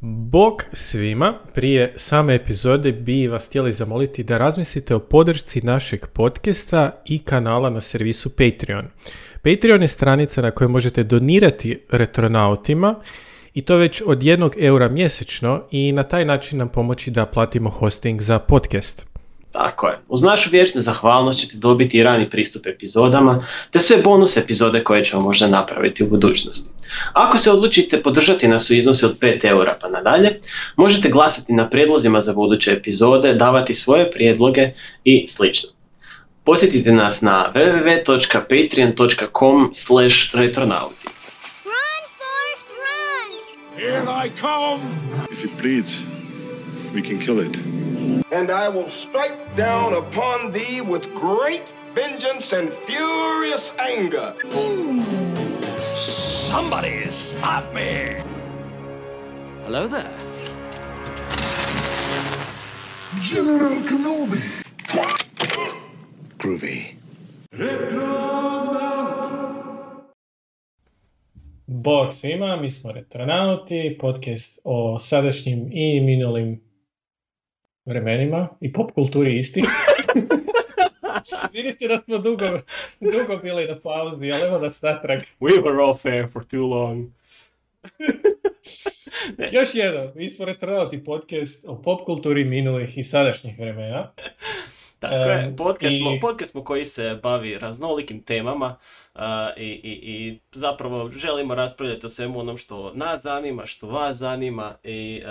Bog svima, prije same epizode bi vas htjeli zamoliti da razmislite o podršci našeg podcasta i kanala na servisu Patreon. Patreon je stranica na kojoj možete donirati retronautima i to već od jednog eura mjesečno i na taj način nam pomoći da platimo hosting za podcast. Tako je. Uz našu vječnu zahvalnost ćete dobiti i rani pristup epizodama, te sve bonus epizode koje ćemo možda napraviti u budućnosti. Ako se odlučite podržati nas u iznosu od 5 eura pa nadalje, možete glasati na prijedlozima za buduće epizode, davati svoje prijedloge i sl. Posjetite nas na www.patreon.com slash retronauti. Run, Forrest, run! Here I come! If it bleeds, we can kill it. and I will strike down upon thee with great vengeance and furious anger. Somebody stop me! Hello there. General Kenobi! Groovy. Bog svima, mi smo Retronauti, podcast o sadašnjim i minulim vremenima i pop kulturi isti. Vidite da smo dugo, dugo bili na pauzi, ali evo nas natrag. We were off air for too long. Još jedno, mi smo Retronauti podcast o pop kulturi minulih i sadašnjih vremena. Tako je, podcast, smo, i- podcast smo koji se bavi raznolikim temama i, i, i zapravo želimo raspravljati o svemu onom što nas zanima, što vas zanima i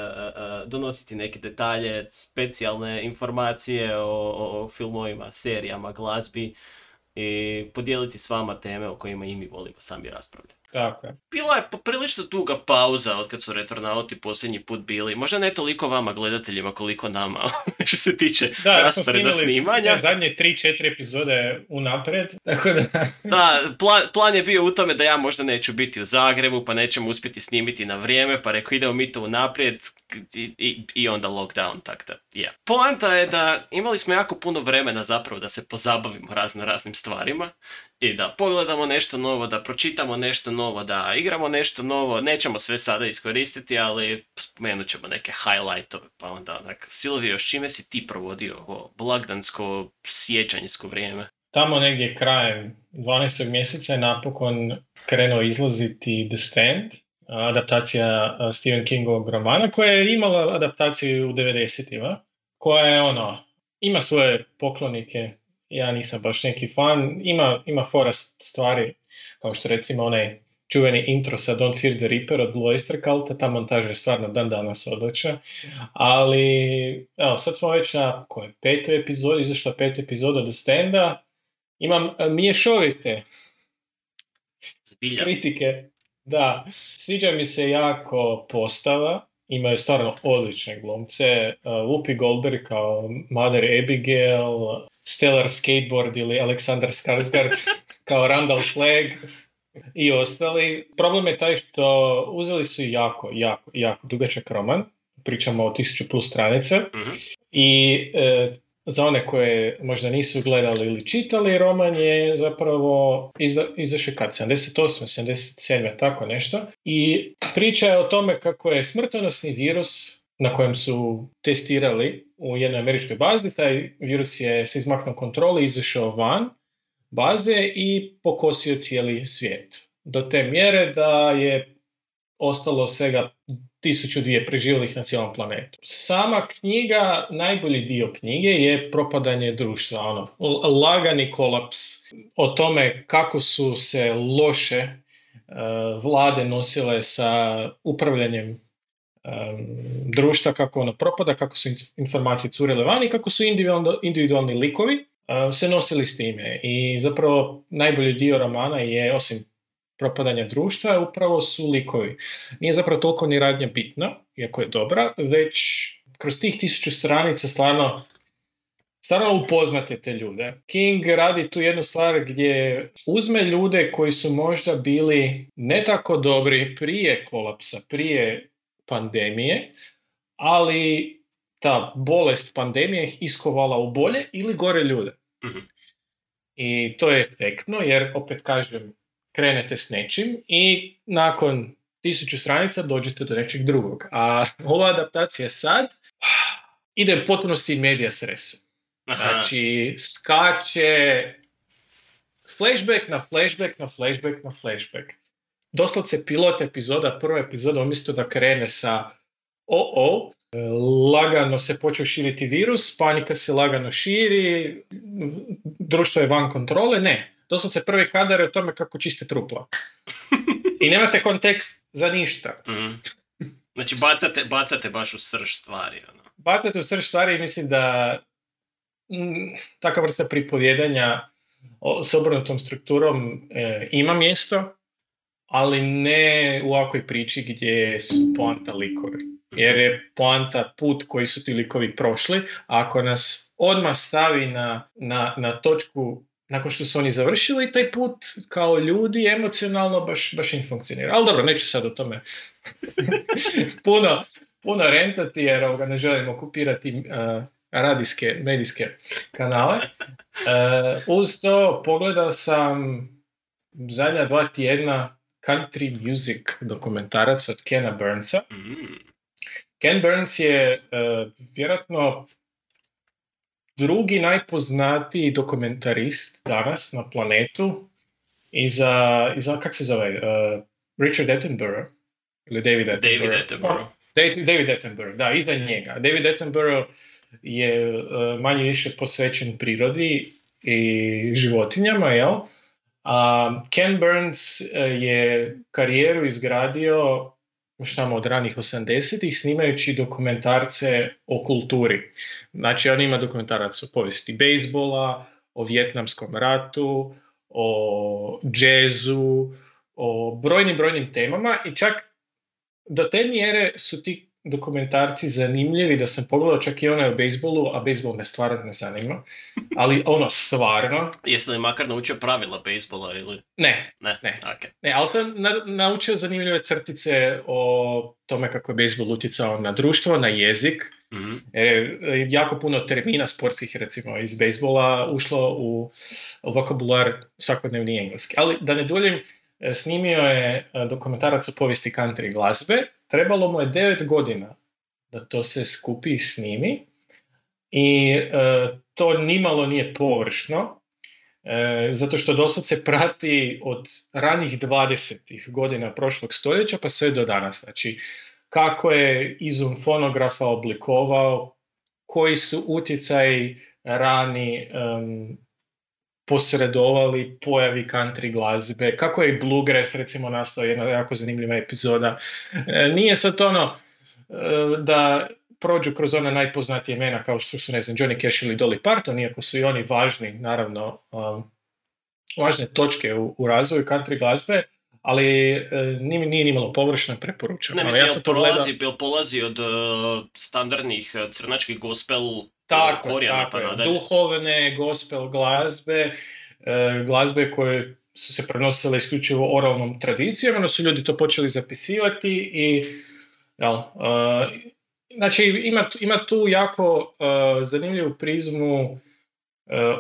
donositi neke detalje, specijalne informacije o, o, o filmovima, serijama, glazbi i podijeliti s vama teme o kojima i mi volimo sami raspravljati. Tako je. Bila je poprilično duga pauza od kad su retronauti posljednji put bili. Možda ne toliko vama gledateljima koliko nama što se tiče Da, rasporeda snimanja. te zadnje 3-4 epizode unaprijed, tako da... Da, plan, plan je bio u tome da ja možda neću biti u Zagrebu, pa nećemo uspjeti snimiti na vrijeme, pa rekao idemo mi to unaprijed i, i, i onda lockdown, tak da, yeah. Poanta je da imali smo jako puno vremena zapravo da se pozabavimo razno raznim stvarima i da pogledamo nešto novo, da pročitamo nešto novo, da igramo nešto novo, nećemo sve sada iskoristiti, ali spomenut ćemo neke highlightove, pa onda onak, Silvio, još čime si ti provodio ovo blagdansko, sjećanjsko vrijeme? Tamo negdje krajem 12. mjeseca je napokon krenuo izlaziti The Stand, adaptacija Stephen Kingovog romana, koja je imala adaptaciju u 90-ima, koja je ono, ima svoje poklonike, ja nisam baš neki fan, ima, ima fora stvari, kao što recimo onaj čuveni intro sa Don't Fear the Reaper od Loisterkalta, ta montaža je stvarno dan danas odlična, ali evo sad smo već na koje, petoj epizodi, izašla pet epizoda The Standa, imam e, mješovite Zbilja. kritike. Da, sviđa mi se jako postava, imaju stvarno odlične glumce. Uh, Whoopi Goldberg kao Mother Abigail, Stellar Skateboard ili Aleksandar Skarsgård kao Randall Flagg i ostali. Problem je taj što uzeli su jako, jako, jako dugačak roman. Pričamo o tisuću plus stranice. Mhm. I e, za one koje možda nisu gledali ili čitali, roman je zapravo izda, izašao kad? 78. 77. tako nešto. I priča je o tome kako je smrtonosni virus na kojem su testirali u jednoj američkoj bazi, taj virus je se izmaknuo kontroli, izašao van baze i pokosio cijeli svijet. Do te mjere da je ostalo svega tisuću dvije preživjelih na cijelom planetu. Sama knjiga, najbolji dio knjige je propadanje društva, ono, lagani kolaps o tome kako su se loše e, vlade nosile sa upravljanjem em, društva, kako ono propada, kako su inf- informacije curile van i kako su individualni likovi se nosili s time. I zapravo najbolji dio romana je, osim propadanja društva, upravo su likovi. Nije zapravo toliko ni radnja bitna, iako je dobra, već kroz tih tisuću stranica stvarno stvarno upoznate te ljude. King radi tu jednu stvar gdje uzme ljude koji su možda bili ne tako dobri prije kolapsa, prije pandemije, ali ta bolest pandemije ih iskovala u bolje ili gore ljude. Mhm. I to je efektno jer, opet kažem, krenete s nečim i nakon tisuću stranica dođete do nečeg drugog. A ova adaptacija sad ide u potpunosti res. Aha. Znači, skače flashback na flashback na flashback na flashback. Doslovce pilot epizoda, prva epizoda, umjesto da krene sa o o, e, lagano se počeo širiti virus, panika se lagano širi, društvo je van kontrole, ne. Doslovce prvi kadar je o tome kako čiste trupla. I nemate kontekst za ništa. Mhm. Znači bacate, bacate baš u srž stvari. Ono. bacate u srž stvari i mislim da mm, takva vrsta pripovjedanja s obrnutom strukturom e, ima mjesto, ali ne u ovakvoj priči gdje su poanta likovi. Jer je poanta put koji su ti likovi prošli, a ako nas odmah stavi na, na, na točku nakon što su oni završili taj put kao ljudi emocionalno baš, baš im funkcionira. Ali dobro, neću sad o tome puno, puno rentati jer ovoga ne želim okupirati uh, radijske, medijske kanale. Uh, uz to pogledao sam zadnja dva tjedna country music dokumentarac od Kena Burnsa. Mhm. Ken Burns je uh, vjerojatno drugi najpoznatiji dokumentarist danas na planetu iza, iza kak se zove, uh, Richard Attenborough ili David Attenborough. David Attenborough. David, David Attenborough, da, iza njega. David Attenborough je uh, manje više posvećen prirodi i životinjama, jel? A Ken Burns uh, je karijeru izgradio tamo od ranih 80-ih snimajući dokumentarce o kulturi. Znači on ima dokumentarac o povijesti bejsbola, o vjetnamskom ratu, o džezu, o brojnim, brojnim temama i čak do te mjere su ti dokumentarci zanimljivi da sam pogledao čak i onaj o bejsbolu, a bejsbol me stvarno ne zanima. Ali ono stvarno, Jesi li makar naučio pravila bejsbola ili... ne, Ne, Ne. ok. Ne, ali sam na- naučio zanimljive crtice o tome kako je bejsbol utjecao na društvo, na jezik. Mhm. Jer je jako puno termina sportskih, recimo, iz bejsbola ušlo u vokabular svakodnevni engleski. Ali da ne duljim, e, snimio je e, dokumentarac o povijesti country glazbe. Trebalo mu je 9 godina da to se skupi i snimi. I e, to nimalo nije površno, e, zato što doslovce prati od ranih 20. godina prošlog stoljeća pa sve do danas. Znači, kako je izum fonografa oblikovao, koji su utjecaji rani em, posredovali pojavi country glazbe, kako je i bluegrass recimo nastao, jedna jako zanimljiva epizoda. E, nije sad ono e, da prođu kroz ona najpoznatije imena kao što su, ne znam, Johnny Cash ili Dolly Parton, iako su i oni važni, naravno, um, važne točke u, u razvoju country glazbe, ali e, nije, nije nimalo površno i preporučam. Ne, mislim, ja sam to polazi, polazi od uh, standardnih crnačkih gospel Tako, je, korijena tako pa je. nadalje? Duhovne, gospel glazbe, e, glazbe koje su se prenosile isključivo oralnom tradicijom, onda su ljudi to počeli zapisivati i jel, e, znači ima, ima tu jako e, zanimljivu prizmu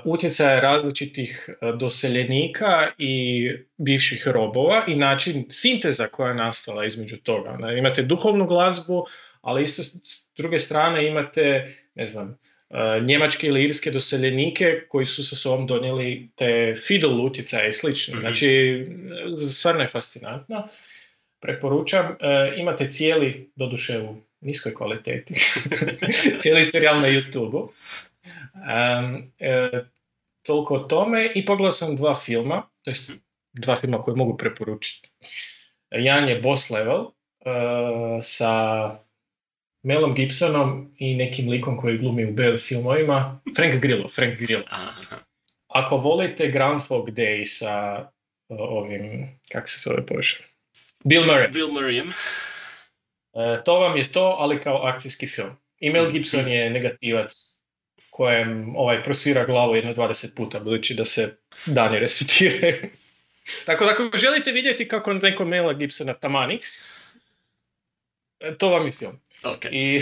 utjecaja različitih doseljenika i bivših robova i način sinteza koja je nastala između toga. Imate duhovnu glazbu, ali isto s druge strane imate, ne znam, njemačke ili irske doseljenike koji su sa sobom donijeli te fiddle utjecaje i slično. Mhm. Znači, e, stvarno je fascinantno. Preporučam, E, imate cijeli, doduše u niskoj kvaliteti, cijeli serijal na YouTube-u. E, toliko o tome i pogledao sam dva filma, to jest dva filma koje mogu preporučiti. Jedan je Boss Level e, sa Melom Gibsonom i nekim likom koji glumi u B filmovima. Frank Grillo, Frank Grillo. Ako volite Groundhog Day sa ovim, kak se zove Bože? Bill Murray. Bill Murray. E, to vam je to, ali kao akcijski film. I Mel Gibson je negativac kojem ovaj prosvira glavu jedno 20 puta, budući da se dani resetiraju. Tako da ako želite vidjeti kako neko Mela Gibsona tamani, e, to vam je film. Ok. I,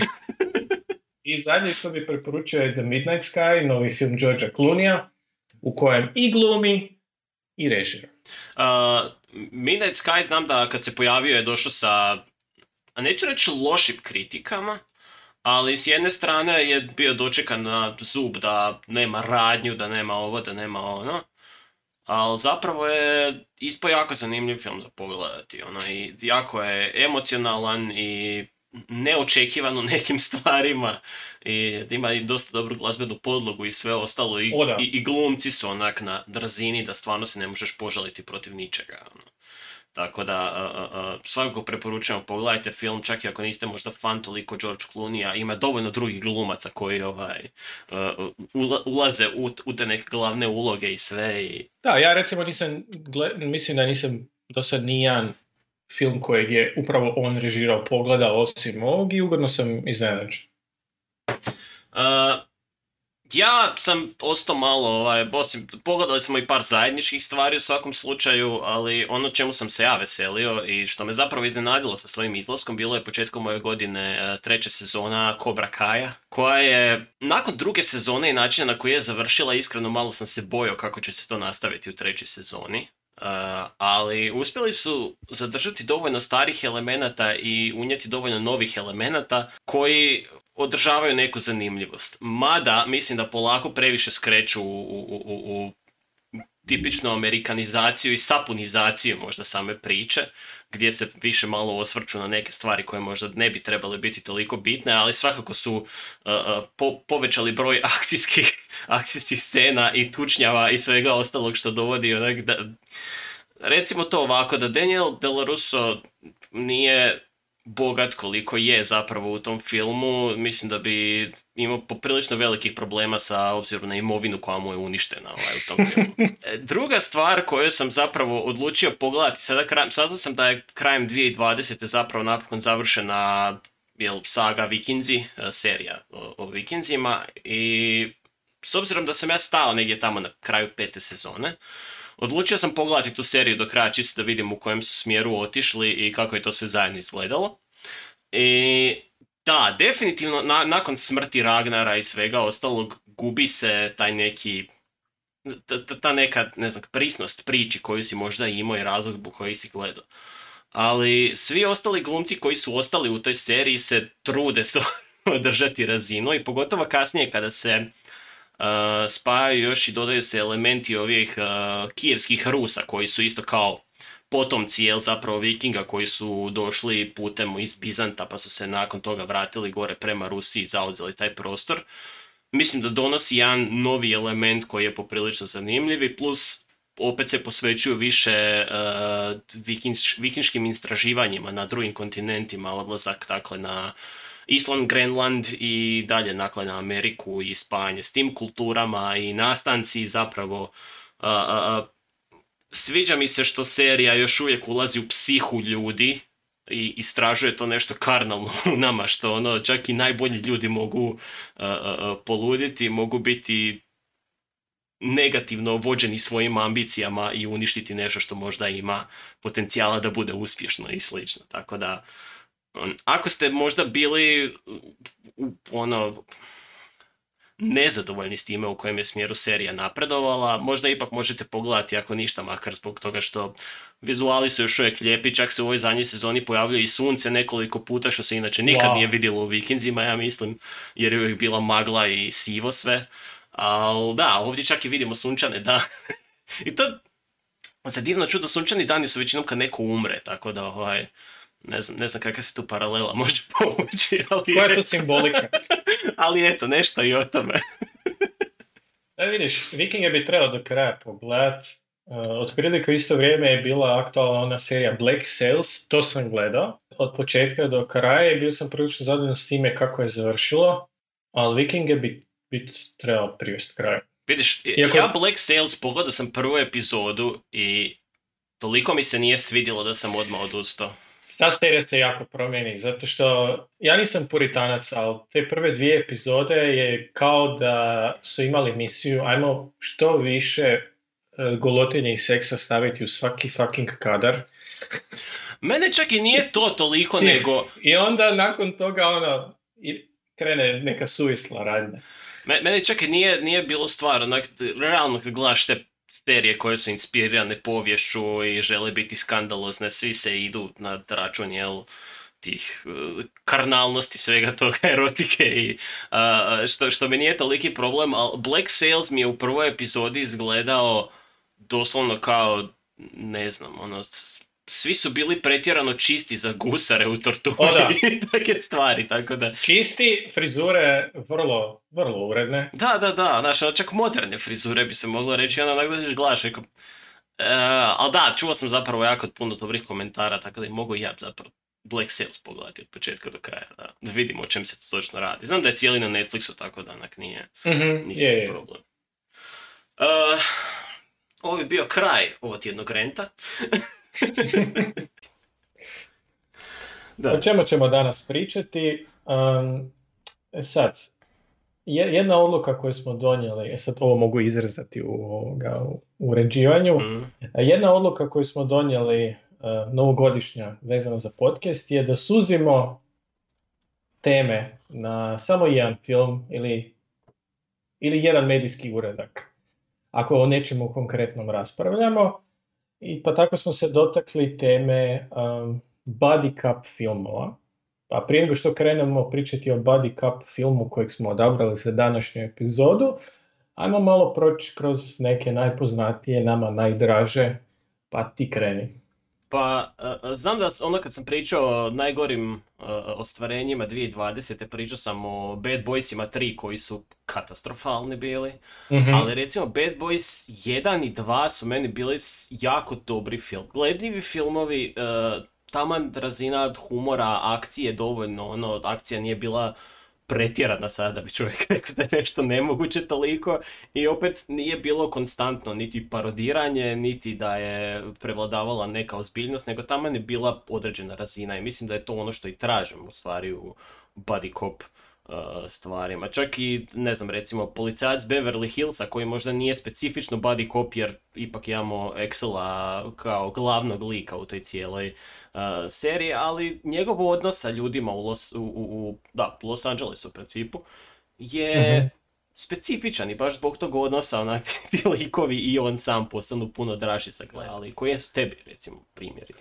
I zadnje što bi preporučio je The Midnight Sky, novi film Georgea Clooneyja, u kojem i glumi i režira. A, Midnight Sky znam da kad se pojavio je došao sa, a neću reći lošim kritikama, ali s jedne strane je bio dočekan na zub da nema radnju, da nema ovo, da nema ono. Ali zapravo je ispo jako zanimljiv film za pogledati. Ono, I jako je emocionalan i neočekivan u nekim stvarima. I ima i dosta dobru glazbenu podlogu i sve ostalo. I, O, da. i, i glumci su onak na razini da stvarno se ne možeš požaliti protiv ničega. Ono. Tako da, a, a, a, svakako preporučujem, pogledajte film, čak i ako niste možda fan toliko George Clooney-a, ima dovoljno drugih glumaca koji ovaj, a, ula- ulaze u, u te neke glavne uloge i sve. I, Da, ja recimo nisam, mislim da nisam do sad nijedan film kojeg je upravo on režirao pogledao osim ovog i ugodno sam iznenađen. A, ja sam ostao malo, ovaj, osim, pogledali smo i par zajedničkih stvari u svakom slučaju, ali ono čemu sam se ja veselio i što me zapravo iznenadilo sa svojim izlaskom bilo je početkom ove godine e, treća sezona Cobra Kaja, koja je nakon druge sezone i načina na koji je završila, iskreno malo sam se bojao kako će se to nastaviti u trećoj sezoni. Uh, ali uspjeli su zadržati dovoljno starih elemenata i unijeti dovoljno novih elemenata koji održavaju neku zanimljivost. Mada, mislim da polako previše skreću u, u, u, u tipičnu amerikanizaciju i sapunizaciju možda same priče, gdje se više malo osvrću na neke stvari koje možda ne bi trebale biti toliko bitne, ali svakako su uh, uh, po- povećali broj akcijskih, akcijskih scena i tučnjava i svega ostalog što dovodi onak da... Recimo to ovako, da Daniel DeLaRusso nije bogat koliko je zapravo u tom filmu, mislim da bi imao poprilično velikih problema sa obzirom na imovinu koja mu je uništena ovaj, u tom filmu. E, Druga stvar koju sam zapravo odlučio pogledati, sada krajem, saznao sam da je krajem 2020. zapravo napokon završena jel, saga Vikinzi, e, serija o, o Vikinzima i s obzirom da sam ja stao negdje tamo na kraju pete sezone, odlučio sam pogledati tu seriju do kraja čisto da vidim u kojem su smjeru otišli i kako je to sve zajedno izgledalo. I da, definitivno na- nakon smrti Ragnara i svega ostalog gubi se taj neki ta, ta- neka, ne znam, prisnost priči koju si možda imao i razlog zbog koji si gledao. Ali svi ostali glumci koji su ostali u toj seriji se trude održati razinu i pogotovo kasnije kada se spajaju još i dodaju se elementi ovih uh, kijevskih Rusa koji su isto kao potomci jel zapravo vikinga koji su došli putem iz Bizanta pa su se nakon toga vratili gore prema Rusiji i zauzeli taj prostor. Mislim da donosi jedan novi element koji je poprilično zanimljiv i plus opet se posvećuju više uh, vikinš- vikinškim istraživanjima na drugim kontinentima, odlazak dakle na Island, Grenland i dalje dakle na Ameriku i spajanje s tim kulturama i nastanci zapravo uh, uh, sviđa mi se što serija još uvijek ulazi u psihu ljudi i istražuje to nešto karnalno u nama što ono čak i najbolji ljudi mogu uh, poluditi, mogu biti negativno vođeni svojim ambicijama i uništiti nešto što možda ima potencijala da bude uspješno i slično. Tako da ako ste možda bili ono nezadovoljni s time u kojem je smjeru serija napredovala, možda ipak možete pogledati ako ništa, makar zbog toga što vizuali su još uvijek lijepi, čak se u ovoj zadnjoj sezoni pojavljuje i sunce nekoliko puta, što se inače nikad Wow. nije vidjelo u Vikinzima, ja mislim, jer je uvijek bila magla i sivo sve. Ali da, ovdje čak i vidimo sunčane dane. I to, za divno čudo, sunčani dani su većinom kad neko umre, tako da ovaj, ne znam, ne znam kakva se tu paralela može povući, ali, Koja je to simbolika? ali eto, nešto i o tome. Da vidiš, Vikinge bi trebao do kraja pogledat. Uh, otprilike u isto vrijeme je bila aktualna ona serija Black Sails, to sam gledao. Od početka do kraja i bio sam prilično zadovoljan s time kako je završilo, ali Vikinge bi, bi trebao privesti kraju. Vidiš, Iako- ja Black Sails pogledao sam prvu epizodu i toliko mi se nije svidjelo da sam odmah odustao. Ta serija se jako promijeni, zato što ja nisam puritanac, ali te prve dvije epizode je kao da su imali misiju, ajmo što više e, golotinje i seksa staviti u svaki fucking kadar. Mene čak i nije to toliko, nego... I onda nakon toga ono, krene neka suvisla radnja. Me- Meni čak i nije, nije bilo stvar, onak, realno kad gledaš te serije koje su inspirirane povješću i žele biti skandalozne, svi se idu na račun, jel, tih uh, karnalnosti svega toga, erotike i uh, što, što mi nije toliki problem, ali Black Sails mi je u prvoj epizodi izgledao doslovno kao, ne znam, ono, svi su bili pretjerano čisti za gusare u torturi O, da. i take stvari, tako da... Čisti, frizure vrlo, vrlo uredne. Da, da, da, znaš, ono, čak moderne frizure bi se moglo reći, ono, onak dođeš gledaš, rekao, e, ali da, čuo sam zapravo jako puno dobrih komentara, tako da ih mogu i ja zapravo Black Sails pogledati od početka do kraja, da, da vidimo o čem se to točno radi. Znam da je cijeli na Netflixu, tako da onak nije Mhm, nikakav je, je. problem. E, ovo bi bio kraj ovog tjednog renta. da. O čemu ćemo danas pričati? Um, sad, je- jedna odluka koju smo donijeli, e sad ovo mogu izrezati u, ovoga, u uređivanju, Mm, Jedna odluka koju smo donijeli uh, novogodišnja vezana za podcast je da suzimo teme na samo jedan film ili, ili jedan medijski uredak. Ako o nečemu konkretnom raspravljamo. I pa tako smo se dotakli teme um, body cup filmova. Pa prije nego što krenemo pričati o body cup filmu kojeg smo odabrali za današnju epizodu, ajmo malo proći kroz neke najpoznatije, nama najdraže, pa ti kreni. Pa, e, e, znam da ono kad sam pričao o najgorim e, ostvarenjima 2020. pričao sam o Bad Boysima 3 koji su katastrofalni bili, Mhm. ali recimo Bad Boys 1 i 2 su meni bili jako dobri film. Gledljivi filmovi, taman razina humora, akcije dovoljno, ono, akcija nije bila pretjerana sada da bi čovjek rekao da je nešto nemoguće toliko i opet nije bilo konstantno niti parodiranje, niti da je prevladavala neka ozbiljnost, nego tamo je bila određena razina i mislim da je to ono što i tražim u stvari u buddy cop uh, stvarima. Čak i, ne znam, recimo policajac Beverly Hillsa koji možda nije specifično buddy cop jer ipak imamo Excela kao glavnog lika u toj cijeloj uh, seriji, ali njegov odnos sa ljudima u Los, u, u, u- da, u Los Angelesu u principu je Mhm. specifičan i baš zbog tog odnosa onak ti likovi i on sam postanu puno draži za gledanje. Ali koji su tebi recimo primjeri?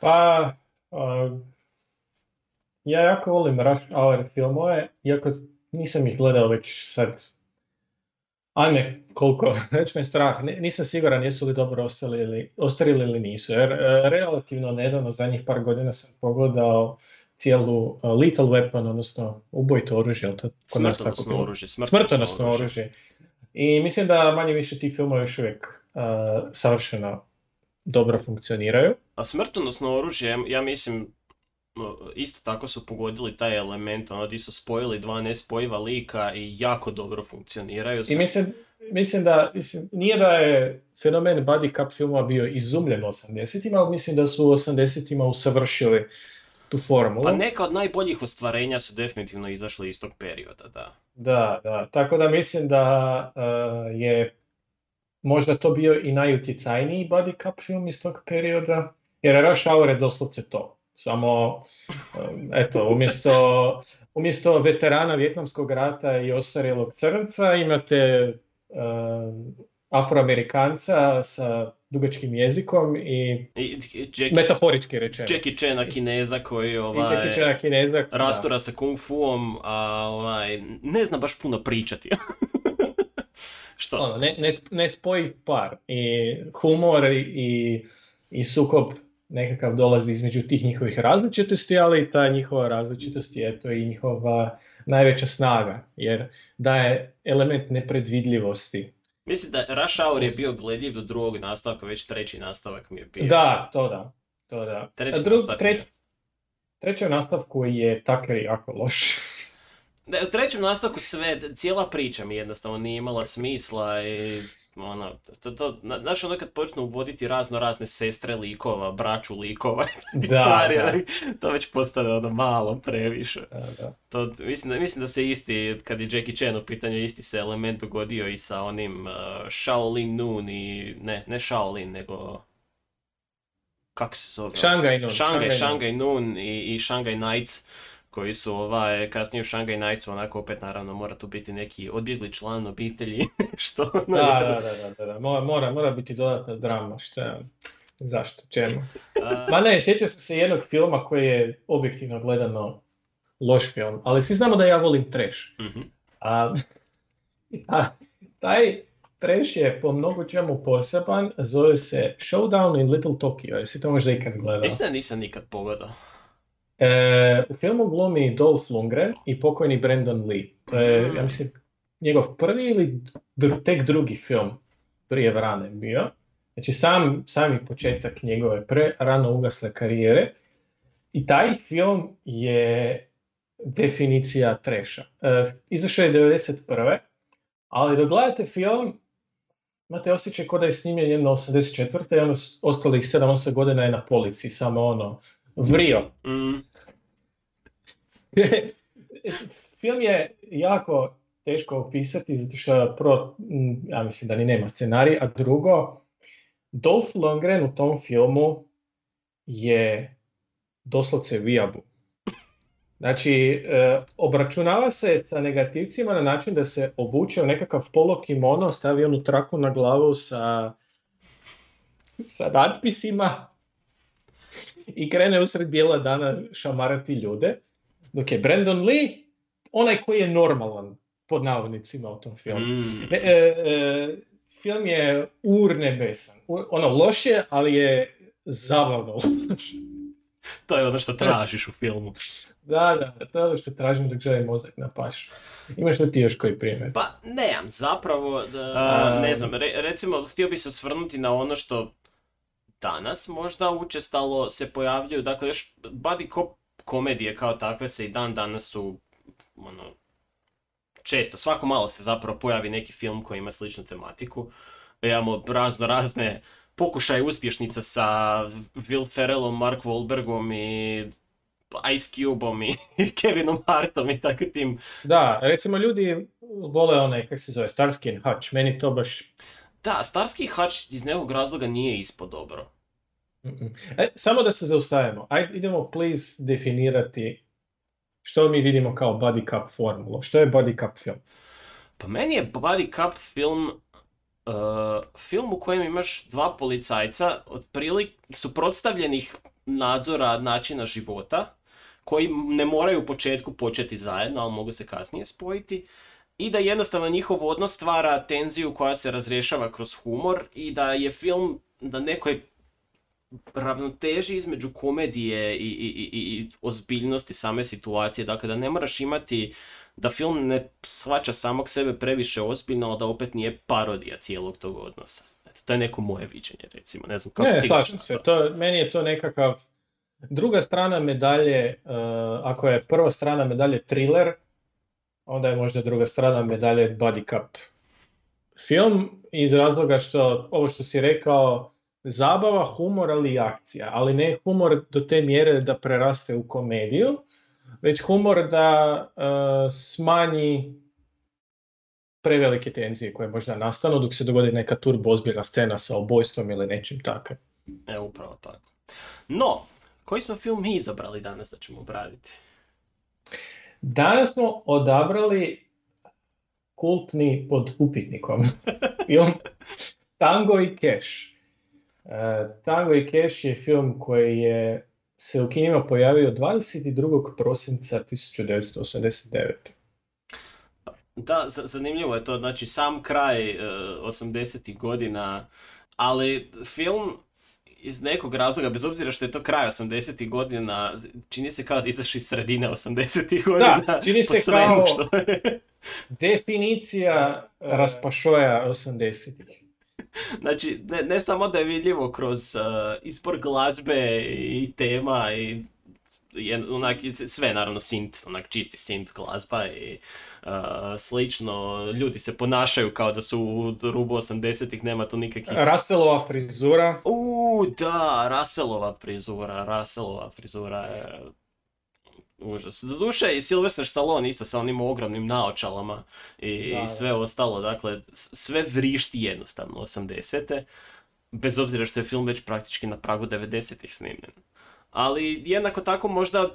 Pa, a, ja jako volim Rush Hour filmove, iako nisam ih gledao već sad, ajme koliko, već me strah, nisam siguran jesu li dobro ostali ili, ostarili ili nisu, jer e, relativno nedavno, zadnjih par godina sam pogledao cijelu e, Lethal Weapon, odnosno ubojito oružje, to kod nas tako Smrtonosno bilo? oružje. Smrtonosno oružje. I mislim da manje više ti filmovi još uvijek e, savršeno dobro funkcioniraju. A smrtonosno oružje, ja mislim, isto tako su pogodili taj element, ono di su spojili dva nespojiva lika i jako dobro funkcioniraju. I mislim, mislim da, mislim, nije da je fenomen buddy cup filmova bio izumljen u 80-ima, ali mislim da su u 80-ima usavršili tu formulu. Pa neka od najboljih ostvarenja su definitivno izašli iz tog perioda, da. Da, da. Tako da mislim da uh, je možda to bio i najutjecajniji buddy cup film iz tog perioda, jer Rush Hour je doslovce to. Samo, um, eto, umjesto, umjesto veterana Vjetnamskog rata i ostarjelog crnca imate um, afroamerikanca sa dugačkim jezikom i I Jackie, metaforički rečeno. Jackie Chana Kineza koji ovaj, Jackie Chan Kineza, da. rastura sa kung fuom, a ovaj, ne zna baš puno pričati. Što? ono, ne, ne, ne spoji par. I humor i, i sukob nekakav dolazi između tih njihovih različitosti, ali i ta njihova različitost je to i njihova najveća snaga, jer daje element nepredvidljivosti. Mislim da Rush Hour je bio gledljiv do drugog nastavka, već treći nastavak mi je bio. Da, to da. To da. Treći drug, nastavak treć, trećem nastavku je Tucker jako loš. Da, u trećem nastavku sve, cijela priča mi jednostavno nije imala smisla i ono, to, to, na- znaš ono kad počnu uvoditi razno razne sestre likova, braću likova, i stvari, da. onak, to već postane ono malo previše. Da, da. To, mislim, da, mislim da se isti, kad je Jackie Chan u pitanju, isti se element dogodio i sa onim uh, Shaolin Noon i, ne, ne Shaolin, nego, kako se zove? Shanghai Noon, Shanghai, Shanghai Noon. Shanghai Noon i, i Shanghai Nights, koji su ovaj, kasnije u Shanghai Knightsu, onako opet naravno mora tu biti neki odbjegli član obitelji, što ono, Da, da, da, da, da, da. Mora, mora, mora biti dodatna drama, što Zašto? Čemu? Ma ne, sjetio sam se jednog filma koji je objektivno gledano loš film, ali svi znamo da ja volim trash. mhm. A, a taj trash je po mnogo čemu poseban, zove se Showdown in Little Tokyo, jesi to možda ikad gledao? Mislim da nisam nikad pogledao. E, u filmu glumi Dolph Lundgren i pokojni Brandon Lee. To je, Mm. ja mislim, njegov prvi ili dru- tek drugi film prije Vrane bio. Znači sam, sami početak njegove pre rano ugasle karijere. I taj film je definicija treša. E, izašao je 91. Ali dok gledate film, imate osjećaj kao da je snimljen jedno 84. i ono ostalih 7-8 godina je na policiji, samo ono, vrio. Mm, Film je jako teško opisati, zato što prvo, m, ja mislim da ni nema scenarij, a drugo, Dolph Lundgren u tom filmu je doslovce vijabu. Znači, e, obračunava se sa negativcima na način da se obuče u nekakav polo kimono, stavi onu traku na glavu sa, sa natpisima i krene usred bijela dana šamarati ljude. Dok je Brandon Lee onaj koji je normalan, pod navodnicima u tom filmu. mm. Ne, e, e, film je urnebesan. U- ono, loš je, ali je zabavno. To je ono što tražiš u filmu. Da, da, to je ono što tražim dok želim mozak na pašu. Imaš li ti još koji primjer? Pa nemam, zapravo, da, A- ne znam, re- recimo htio bi se osvrnuti na ono što danas možda učestalo se pojavljuju, dakle još buddy cop komedije kao takve se i dan danas su ono, često, svako malo se zapravo pojavi neki film koji ima sličnu tematiku. Imamo razno razne pokušaje uspješnica sa Will Ferrellom, Mark Wahlbergom i Ice Cubeom i Kevinom Hartom i takvim tim Da, recimo ljudi vole onaj, kako se zove, Starsky and Hutch. Meni to baš... Da, Starski Hutch iz nekog razloga nije ispod dobro. E, samo da se zaustavimo. Ajde, idemo please definirati što mi vidimo kao buddy cup formulu. Što je buddy cup film? Pa meni je Buddy Cup film uh, film u kojem imaš dva policajca otprilike suprotstavljenih nadzora načina života koji ne moraju u početku početi zajedno, ali mogu se kasnije spojiti. I da jednostavno njihov odnos stvara tenziju koja se razrješava kroz humor i da je film na nekoj ravnoteži između komedije i, i, i, i ozbiljnosti same situacije. Dakle, da ne moraš imati da film ne shvaća samog sebe previše ozbiljno, ali da opet nije parodija cijelog tog odnosa. Eto, to je neko moje viđenje, recimo. Ne znam kako Ne, slažem se. To, meni je to nekakav druga strana medalje, uh, ako je prva strana medalje thriller, onda je možda druga strana medalje buddy cup film iz razloga što ovo što si rekao zabava, humor, ali akcija, ali ne humor do te mjere da preraste u komediju, već humor da uh, smanji prevelike tenzije koje možda nastanu dok se dogodi neka turbo ozbiljna scena sa obojstvom ili nečim takvim. E, upravo tako. No, koji smo film mi izabrali danas da ćemo obraditi? Danas smo odabrali kultni pod upitnikom film Tango i Cash. E, Tango i Cash je film koji je se u kinima pojavio 22. prosinca 1989. Da, zanimljivo je to, znači sam kraj e, 80-ih godina, ali film iz nekog razloga, bez obzira što je to kraj 80-ih godina, čini se kao da izašao iz sredine 80-ih godina. čini po se svemu kao- što. Definicija raspašoja 80-ih. Znači, ne, ne samo da je vidljivo kroz uh, izbor glazbe i tema i onak, sve naravno synth, onak čisti synth glazba i uh, slično. Ljudi se ponašaju kao da su u rubu 80-ih, nema tu nikakvih... Russellova frizura. U, da, Russellova frizura, Russellova frizura je užas. Doduše i Sylvester Stallone isto sa onim ogromnim naočalama i, Da, i da. sve ostalo, dakle, sve vrišti jednostavno 80-te, bez obzira što je film već praktički na pragu 90-ih snimljen. Ali jednako tako možda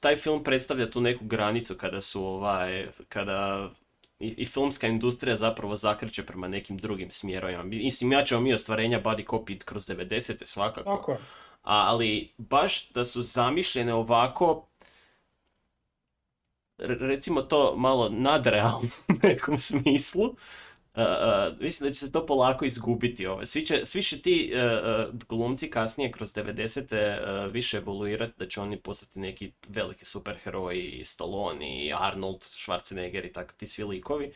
taj film predstavlja tu neku granicu kada su ovaj, kada i, i filmska industrija zapravo zakreće prema nekim drugim smjerovima. Mislim, ja ćemo mi ostvarenja body cop it kroz 90. svakako. Tako ali baš da su zamišljene ovako, re- recimo to malo nadrealno u nekom smislu, uh, uh, mislim da će se to polako izgubiti. Ovaj. Svi, će, svi će ti uh, glumci kasnije kroz 90. Uh, više evoluirati, da će oni postati neki veliki superheroji, Stallone, Arnold, Schwarzenegger i tako ti svi likovi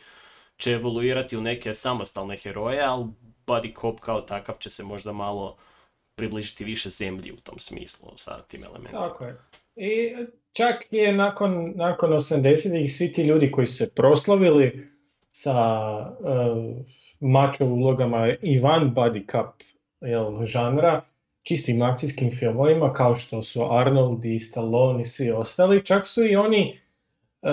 će evoluirati u neke samostalne heroje, ali Buddy Cop kao takav će se možda malo približiti više zemlji u tom smislu sa tim elementima. Tako je. I čak je nakon, nakon 80-ih svi ti ljudi koji su se proslavili sa uh, mačo ulogama i van body cup jel, žanra, čistim akcijskim filmovima kao što su Arnold i Stallone i svi ostali, čak su i oni uh,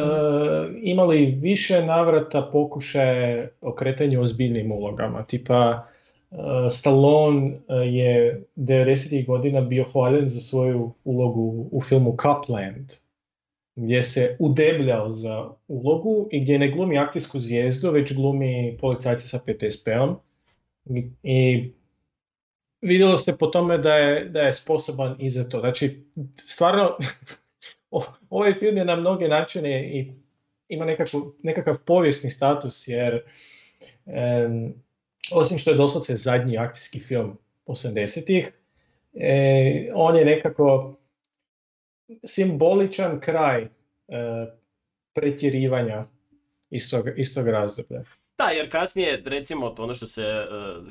imali više navrata pokušaje okretanja ozbiljnim ulogama, tipa Uh, Stallone je 90. godina bio hvaljen za svoju ulogu u filmu Copland, gdje se udebljao za ulogu i gdje ne glumi akcijsku zvijezdu, već glumi policajca sa PTSP-om. I, vidjelo se po tome da je, da je sposoban i za to. Znači, stvarno, ovaj film je na mnoge načine i ima nekakav, nekakav povijesni status, jer em, osim što je doslovce zadnji akcijski film 80-ih, e, on je nekako simboličan kraj e, pretjerivanja iz tog, iz tog razdoblja. Da, jer kasnije, recimo, ono što se eh,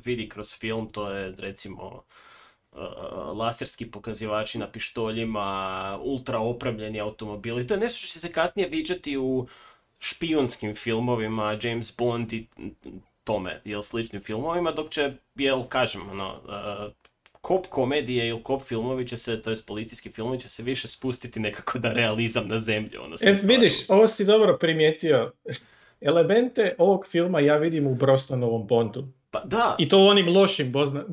vidi kroz film, to je, recimo, eh, laserski pokazivači na pištoljima, ultra opremljeni automobili. To je nešto što se kasnije viđati u špijunskim filmovima, James Bond i tome, jel, sličnim filmovima, dok će, jel, kažem, ono, eh, kop komedije ili kop filmovi će se, to jest policijski filmovi će se više spustiti nekako da realizam na zemlju. Ono, E, vidiš, ovo si dobro primijetio. Elemente ovog filma ja vidim u Brosnanovom Bondu. Pa da, I to u onim lošim Bozna,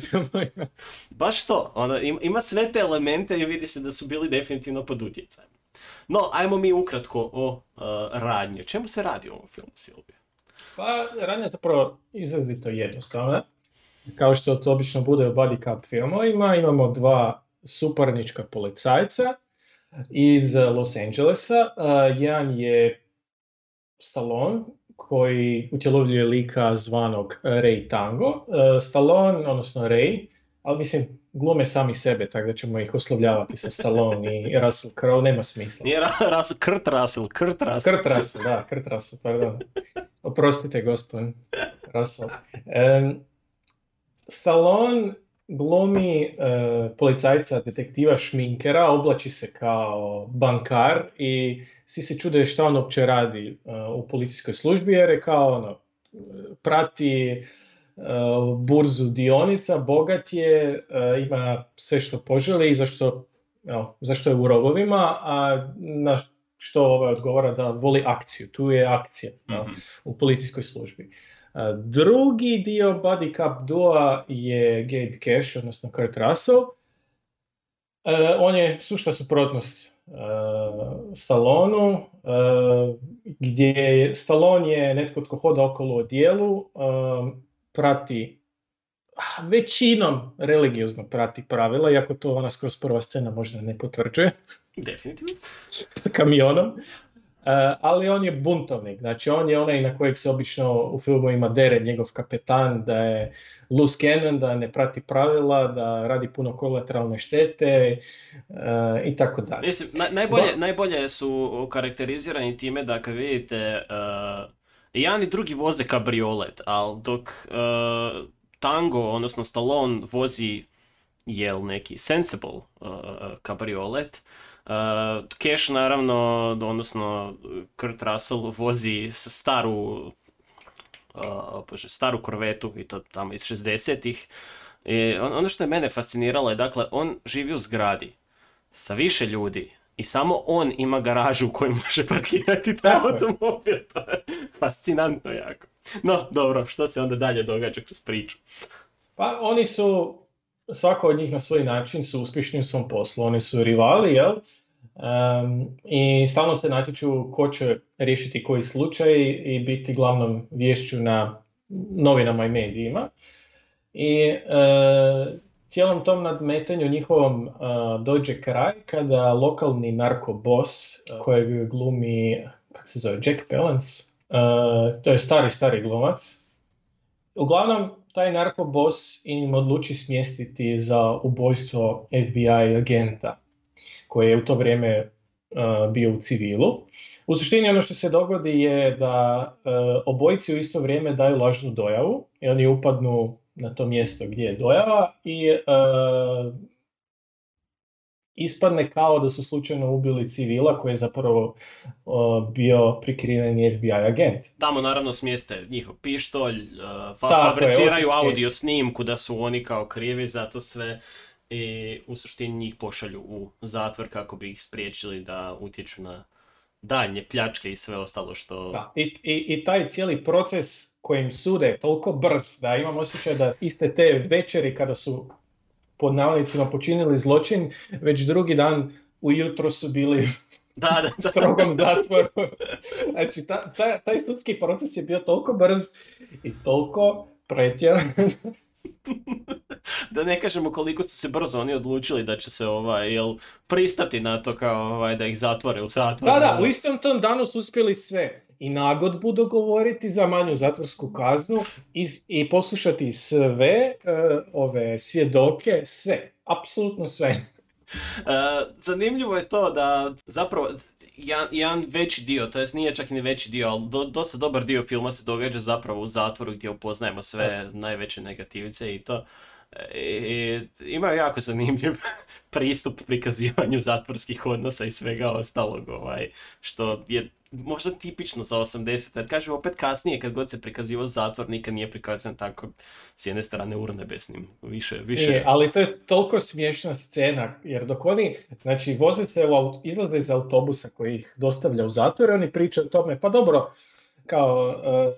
filmovima. Baš to, ono, im- ima sve te elemente i vidi se da su bili definitivno pod utjecajem. No, ajmo mi ukratko o uh, radnji. O čemu se radi u ovom filmu, Silvija? Pa, radnja je zapravo izrazito jednostavna. Kao što to obično bude u body cup filmovima, imamo dva suparnička policajca iz Los Angelesa. Uh, jedan je Stallone, koji utjelovljuje lika zvanog Ray Tango. Uh, Stallone, odnosno Ray, ali mislim, glume sami sebe, tako da ćemo ih oslovljavati sa Stallone i Russell Crowe, nema smisla. Nije Russell, Kurt Russell, Kurt Russell. Kurt Russell, da, Kurt Russell, pardon. Oprostite, gospodin Russell. Em, Stallone glumi e, policajca, detektiva Šminkera, oblači se kao bankar i svi se čude šta on uopće radi e, u policijskoj službi jer je kao ono, prati e, burzu dionica, bogat je, ima sve što poželi i zašto, evo, zašto je u rovovima, a na što ovaj odgovara da voli akciju. Tu je akcija Mhm. u policijskoj službi. Drugi dio Buddy Cup dua je Gabe Cash, odnosno Kurt Russell. E, on je sušta suprotnost e, Stallonu, e, gdje je, Stallone je netko tko hoda okolo u dijelu, prati većinom religiozno prati pravila, iako to ona skroz prva scena možda ne potvrđuje Definitivno. sa kamionom. E, ali on je buntovnik, znači on je onaj na kojeg se obično u filmovima dere njegov kapetan, da je loose cannon, da ne prati pravila, da radi puno kolateralne štete e, i tako dalje. Mislim, naj- najbolje, najbolje su karakterizirani time da kad vidite uh, jedan i drugi voze kabriolet, ali dok uh, Tango, odnosno Stallone vozi jel neki sensible uh, kabriolet, Cash naravno, odnosno Kurt Russell vozi staru uh, staru korvetu i to tamo iz 60-ih. I on- ono što je mene fasciniralo je, dakle, on živi u zgradi sa više ljudi i samo on ima garažu u kojoj može parkirati taj automobil. To je fascinantno jako. No, dobro, što se onda dalje događa kroz priču? Pa oni su svako od njih na svoj način su uspješni u svom poslu. Oni su rivali, jel? Em, I stalno se natječu ko će riješiti koji slučaj i biti glavnom vješću na novinama i medijima. I e, cijelom tom nadmetanju njihovom e, dođe kraj kada lokalni narkobos kojeg glumi, kako se zove, Jack Palance, e, to je stari, stari glumac. Uglavnom, taj narkobos im odluči smjestiti za ubojstvo FBI agenta koji je u to vrijeme uh, bio u civilu. U suštini ono što se dogodi je da uh, obojici u isto vrijeme daju lažnu dojavu i oni upadnu na to mjesto gdje je dojava i uh, ispadne kao da su slučajno ubili civila koji je zapravo uh, bio prikriveni FBI agent. Tamo naravno smjeste njihov pištolj, uh, fa- Tako je, fabriciraju otiske. audio snimku da su oni kao krivi za to sve i u suštini njih pošalju u zatvor kako bi ih spriječili da utječu na daljnje pljačke i sve ostalo što... Da. I, i, I taj cijeli proces kojim sude je toliko brz da imam osjećaj da iste te večeri kada su pod navodnicima počinili zločin, već drugi dan ujutro su bili Da, da, u da. strogom zatvoru. Znači, ta, ta, taj sudski proces je bio toliko brz i toliko pretjeran. da ne kažemo koliko su se brzo oni odlučili da će se ovaj, jel, pristati na to kao ovaj, da ih zatvore u zatvor. Da, da, u istom tom danu su uspjeli sve. I nagodbu dogovoriti za manju zatvorsku kaznu i, i poslušati sve e, ove svjedoke, sve, apsolutno sve. E, zanimljivo je to da zapravo jedan, jedan veći dio, to jest nije čak ni veći dio, ali do- dosta dobar dio filma se događa zapravo u zatvoru gdje upoznajemo sve najveće negativice i to. E, I, imaju jako zanimljiv pristup prikazivanju zatvorskih odnosa i svega ostalog, ovaj, što je možda tipično za 80 jer kažem opet kasnije kad god se prikazivao zatvor nikad nije prikazan tako s jedne strane urnebesnim, više, više... Nije, ali to je toliko smiješna scena, jer dok oni, znači, voze se, u, izlaze iz autobusa koji ih dostavlja u zatvor, oni pričaju o tome, pa dobro, kao, e,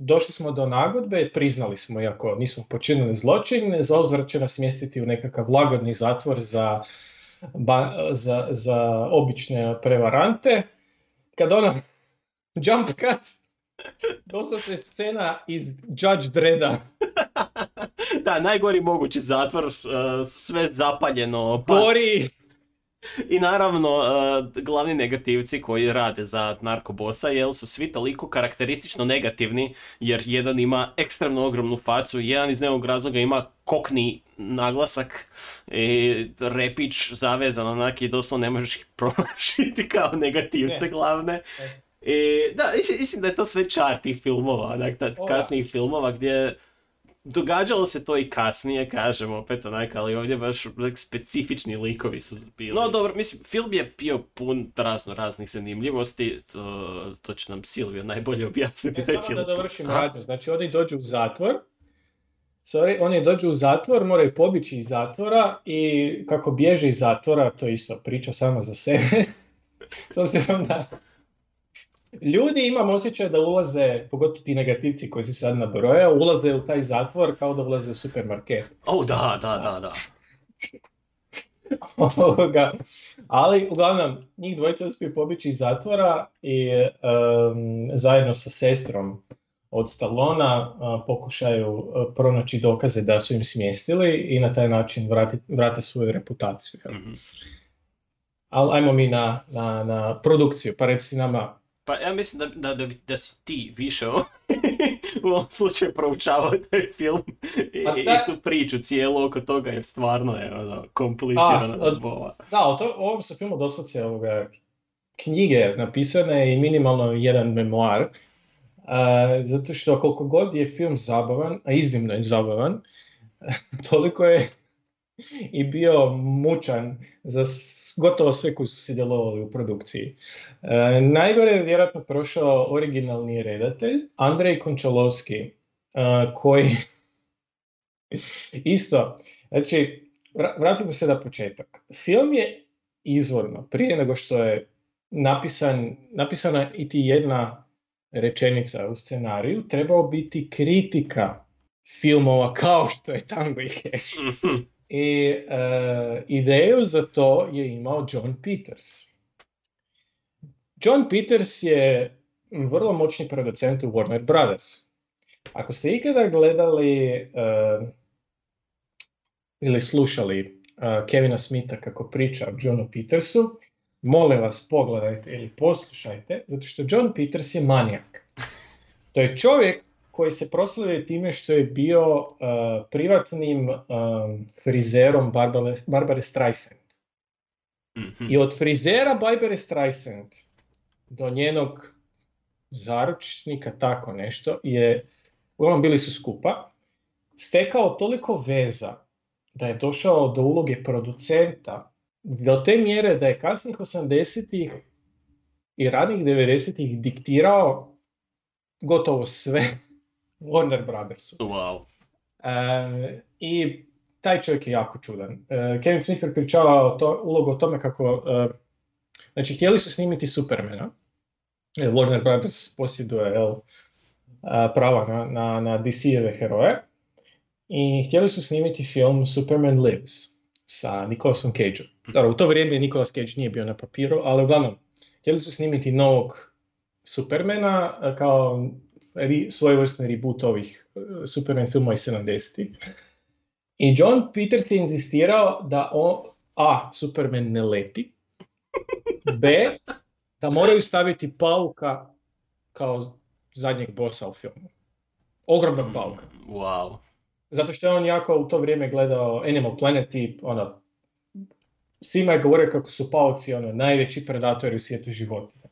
došli smo do nagodbe, priznali smo, iako nismo počinili zločin, za uzvrat će nas smjestiti u nekakav lagodni zatvor za, ba- za, za obične prevarante. Kad ona jump cut, doslovce scena iz Judge Dredda. Da, najgori mogući zatvor, uh, sve zapaljeno. Pa, Gori, I naravno, uh, glavni negativci koji rade za narkobosa, jel su svi toliko karakteristično negativni, jer jedan ima ekstremno ogromnu facu, jedan iz nekog razloga ima kokni naglasak, i repić zavezan onak i doslovno ne možeš ih promašiti kao negativce Ne. glavne. I, da, mislim, da je to sve čar tih filmova, onak, kasnijih filmova gdje događalo se to i kasnije, kažem opet onak, ali ovdje baš specifični likovi su bili. No dobro, mislim, film je bio pun razno raznih zanimljivosti, to, to će nam Silvio najbolje objasniti. Ne, samo da dovršim radnju. Znači oni dođu u zatvor, sorry, oni dođu u zatvor, moraju pobjeći iz zatvora i kako bježe iz zatvora, to je isto priča sama za sebe, s obzirom da ljudi imam osjećaj da ulaze, pogotovo ti negativci koji si sad nabrojao, ulaze u taj zatvor kao da ulaze u supermarket. O, da, da, da, da. Ovoga. Ali uglavnom, njih dvojica uspiju pobjeći iz zatvora i em, zajedno sa sestrom od Stallona a, pokušaju a, pronaći dokaze da su im smjestili i na taj način vrati, vrate svoju reputaciju. Mhm. Ali ajmo mi na, na, na produkciju, pa reci nama Pa ja mislim da, da, da, da si ti više u ovom slučaju proučavao taj film i, Pa i da- tu priču cijelu oko toga jer stvarno je ono, komplicirana A, bova. Da, o, to, o ovom su filmu doslovce ovoga, knjige napisane i minimalno jedan memoar. A, zato što koliko god je film zabavan, a iznimno je zabavan, toliko je i bio mučan za gotovo sve koji su sudjelovali u produkciji. E, najgore je vjerojatno prošao originalni redatelj, Andrej Končalovski, e, koji isto, znači, vra- vratimo se na početak. Film je izvorno, prije nego što je napisan, napisana iti jedna rečenica u scenariju, trebao biti kritika filmova kao što je Tango i Cash. I e, ideju za to je imao John Peters. John Peters je vrlo moćni producent u Warner Brothers. Ako ste ikada gledali e, ili slušali e, Kevina Smitha kako priča o Johnu Petersu, molim vas pogledajte ili poslušajte, zato što John Peters je manijak. To je čovjek koji se proslavio time što je bio uh, privatnim um, frizerom Barbare, Barbare Streisand. Mhm. I od frizera Barbare Streisand do njenog zaručnika, tako nešto, je, uglavnom bili su skupa, stekao toliko veza da je došao do uloge producenta do te mjere da je kasnih 80-ih i ranih 90-ih diktirao gotovo sve Warner Brothersu. Wow. E, I taj čovjek je jako čudan. E, Kevin Smith prepričava o to, ulogu o tome kako... e, znači, htjeli su snimiti Supermana. E, Warner Brothers posjeduje jel, a, prava na, na, na DC-eve heroje. I htjeli su snimiti film Superman Lives sa Nicolasom Cageom. Dobro, u to vrijeme Nicolas Cage nije bio na papiru, ali uglavnom, htjeli su snimiti novog Supermana a, kao svojevrsni reboot ovih e, Superman filmova iz 70-ih. I John Peters je inzistirao da on, A, Superman ne leti, B, da moraju staviti pauka kao zadnjeg bossa u filmu. Ogromnog pauka. Wow. Zato što je on jako u to vrijeme gledao Animal Planet i ono, svima je govorio kako su pauci ono, najveći predatori u svijetu životinja.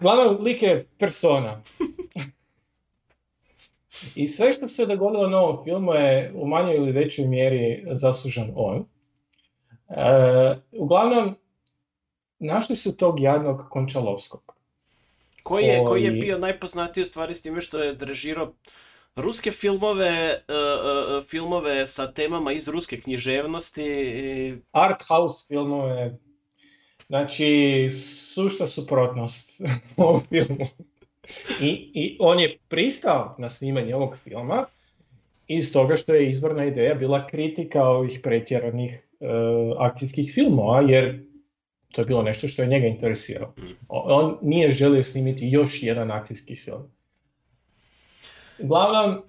Glavno lik je persona. I sve što se dogodilo na ovom filmu je u manjoj ili većoj mjeri zaslužan on. E, uglavnom, našli su tog jadnog Končalovskog. Koji je, koji je bio najpoznatiji u stvari s time što je režirao ruske filmove, e, e, filmove sa temama iz ruske književnosti. i- Art house filmove, znači sušta suprotnost ovom filmu. I, I on je pristao na snimanje ovog filma iz toga što je izvorna ideja bila kritika ovih pretjeranih e, akcijskih filmova, jer to je bilo nešto što je njega interesiralo. O- On nije želio snimiti još jedan akcijski film. Uglavnom,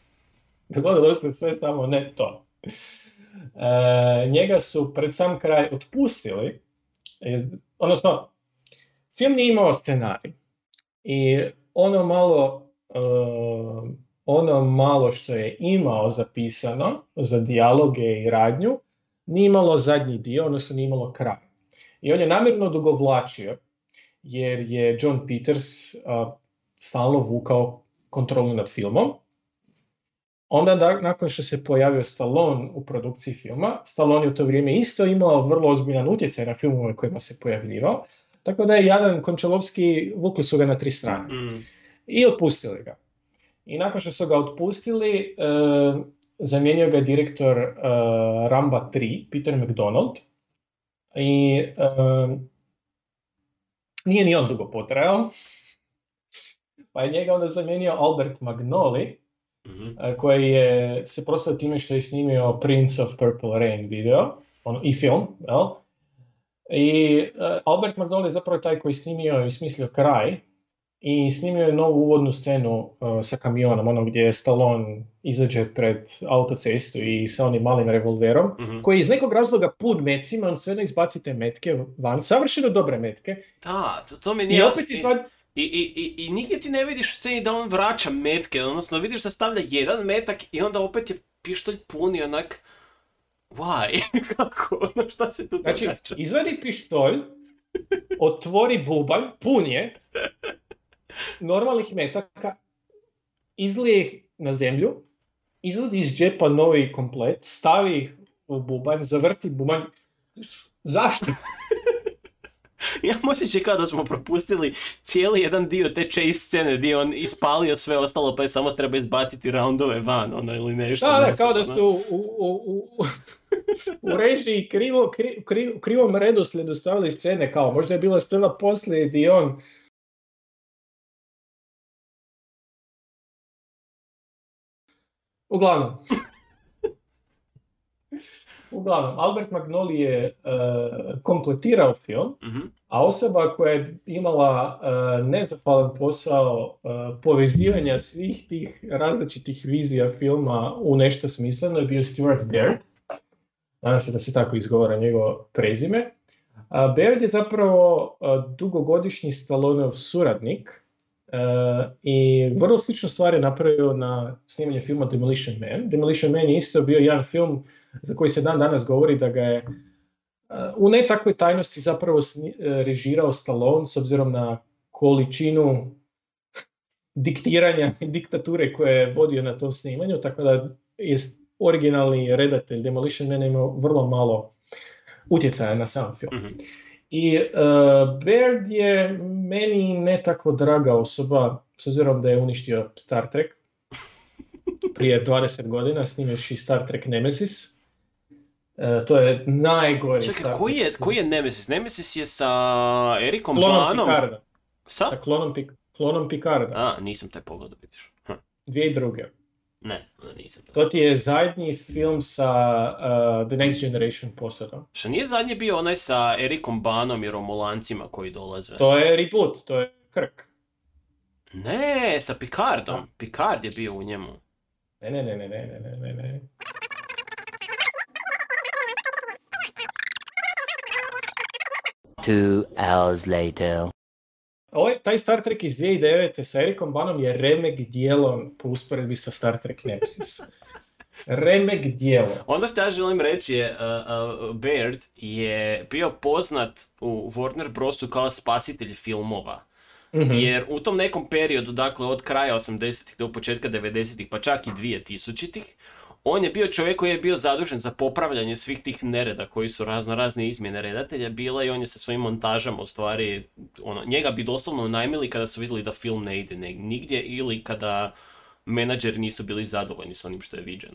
dogodilo se sve samo ne to. E, njega su pred sam kraj otpustili, odnosno, film nije imao scenarij. I ono malo, e, ono malo što je imao zapisano za dijaloge i radnju, nije imalo zadnji dio, odnosno nije imalo kraj. I on je namjerno odugovlačio, jer je John Peters a, stalno vukao kontrolu nad filmom. Onda da, nakon što se pojavio Stallone u produkciji filma, Stallone je u to vrijeme isto imao vrlo ozbiljan utjecaj na filmove kojima se pojavljivao, tako da je jadan Končalovski, vukli su ga na tri strane Mm. i otpustili ga. I nakon što su ga otpustili, e, zamijenio ga je direktor e, Ramba 3, Peter McDonald. I e, nije ni on dugo potrajao. Pa je njega onda zamijenio Albert Magnoli, E, koji je se proslavio time što je snimio Prince of Purple Rain video ono, i film. Jel? I e, Albert Magnoli je zapravo taj koji je snimio i smislio kraj i snimio je novu uvodnu scenu e, sa kamionom, ono gdje Stallone izađe pred autocestu i sa onim malim revolverom, Mhm. koji iz nekog razloga pun mecima, on sve ne izbaci te metke van, savršeno dobre metke, Da, to, to mi nije i opet izvad... I, i, i, I nigdje ti ne vidiš u sceni da on vraća metke, odnosno vidiš da stavlja jedan metak i onda opet je pištolj puni onak... Why? Kako? Ono šta se tu Znači, događa? izvadi pištolj, otvori bubanj, pun je, normalnih metaka, izlije ih na zemlju, izvadi iz džepa novi komplet, stavi ih u bubanj, zavrti bubanj. Zašto? Ja osjećaj kao da smo propustili cijeli jedan dio te chase scene gdje je on ispalio sve ostalo pa je samo treba izbaciti roundove van, ono ili nešto. Da, da, kao da ono. su u, u, u, u, režiji krivo, kri, kri- u krivom redoslijedu stavili scene, kao možda je bila scena poslije gdje on Uglavnom. uglavnom, Albert Magnoli je e, kompletirao film, Mhm. A osoba koja je imala e, nezahvalan posao e, povezivanja svih tih različitih vizija filma u nešto smisleno je bio Stuart Baird. Nadam se da se tako izgovara njegovo prezime. Baird je zapravo e, dugogodišnji Stalloneov suradnik i vrlo sličnu stvar je napravio na snimanje filma Demolition Man. Demolition Man je isto bio jedan film za koji se dan danas govori da ga je u ne takvoj tajnosti zapravo e, režirao Stallone s obzirom na količinu diktiranja i diktature koje je vodio na tom snimanju, tako da je originalni redatelj Demolition Man imao vrlo malo utjecaja na sam film. Mhm. I uh, Baird je meni ne tako draga osoba, s obzirom da je uništio Star Trek prije 20 godina, snimivši Star Trek Nemesis. E, to je najgori Čekaj, Star koji je, koji je Nemesis? Nemesis je sa Erikom Klonom Banom. Picarda. Sa? Sa klonom, Pik- klonom Picarda. A, nisam taj pogledao, vidiš. Hm. Dvije druge. Ne, nisam. To ti je zadnji film sa uh, The Next Generation posadom. Što nije zadnji bio onaj sa Erikom Banom i Romulancima koji dolaze? To je reboot, to je Krk. Ne, sa Picardom. Picard je bio u njemu. Ne, ne, ne, ne, ne, ne, ne, ne, ne. Two hours later. Ovaj, taj Star Trek iz 2009. sa Erikom Banom je remek dijelo po usporedbi sa Star Trek Nemesis. Remek dijelo. Ono što ja želim reći je, uh, uh, Baird je bio poznat u Warner Brosu kao spasitelj filmova. Mhm. Jer u tom nekom periodu, dakle od kraja 80-ih do početka 90-ih, pa čak i 2000-ih, on je bio čovjek koji je bio zadužen za popravljanje svih tih nereda koji su razno razne izmjene redatelja bile i on je sa svojim montažama u stvari, ono, njega bi doslovno najmili kada su vidjeli da film ne ide nigdje ili kada menadžeri nisu bili zadovoljni s onim što je viđeno.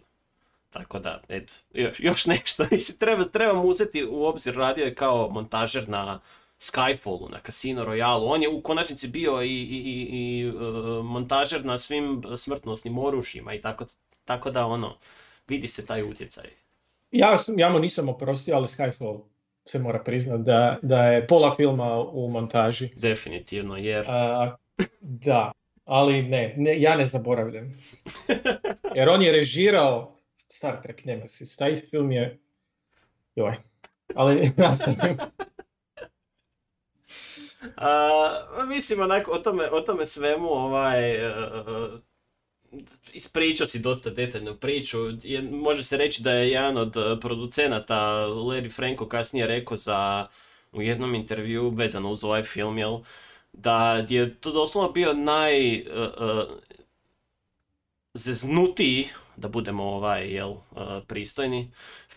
Tako da, eto, još, još nešto. Mislim, treba, treba mu uzeti u obzir, radio je kao montažer na Skyfallu, na Casino Royale. On je u konačnici bio i, i, i, i, e, montažer na svim smrtnosnim oružjima i tako, tako da ono, vidi se taj utjecaj. Ja, sam- ja mu nisam oprostio, ali Skyfall se mora priznat da, da je pola filma u montaži. Definitivno, jer... A, da, ali ne, ne, ja ne zaboravljam. Jer on je režirao Star Trek Nemesis. Taj film je... Joj. Ali nastavim. A, mislim, onako, o tome, o tome svemu, ovaj, e, ispričao si dosta detaljnu priču. Je, može se reći da je jedan od e, producenata, Larry Franco, kasnije rekao za, u jednom intervju vezano uz ovaj film, jel, da je to doslovno bio naj... e, e, zeznutiji, da budemo ovaj, jel, e, pristojni,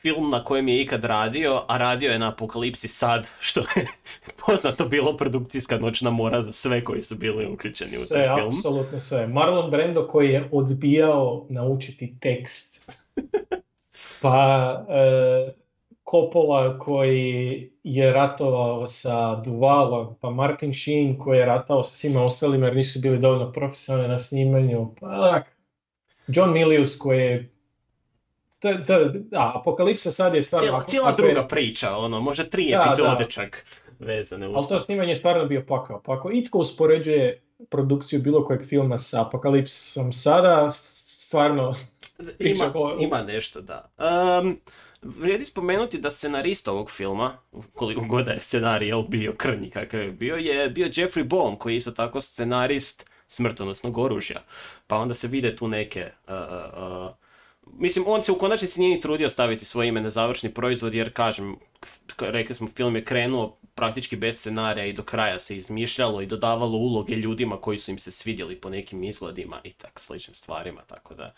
film na kojem je ikad radio, a radio je na Apokalipsi sad, što je poznato bilo produkcijska noćna mora za sve koji su bili uključeni u Sve, taj film. apsolutno sve. Marlon Brando koji je odbijao naučiti tekst. Pa e, Coppola koji je ratovao sa Duvalom, pa Martin Sheen koji je ratao sa svima ostalima jer nisu bili dovoljno profesionalni na snimanju, pa John Milius koji je to, to, da, Apokalipsa sad je stvarno... Cijela, ako- cijela ako je- druga priča, ono, možda tri Da, epizode da. čak vezane uz Ali to snimanje je stvarno bio pakao. Pa ako itko uspoređuje produkciju bilo kojeg filma sa Apokalipsom sada, stvarno Ima, ko- ima nešto, da. Um, vrijedi spomenuti da scenarist ovog filma, koliko god je scenarij jel, bio krnji kakav je bio, je bio Jeffrey Bohm, koji je isto tako scenarist smrtonosnog oružja. Pa onda se vide tu neke... uh, uh, Mislim, on se u konačnici nije ni trudio staviti svoje ime na završni proizvod, jer kažem, rekli smo, film je krenuo praktički bez scenarija i do kraja se izmišljalo i dodavalo uloge ljudima koji su im se svidjeli po nekim izgledima i tak sličnim stvarima, tako da...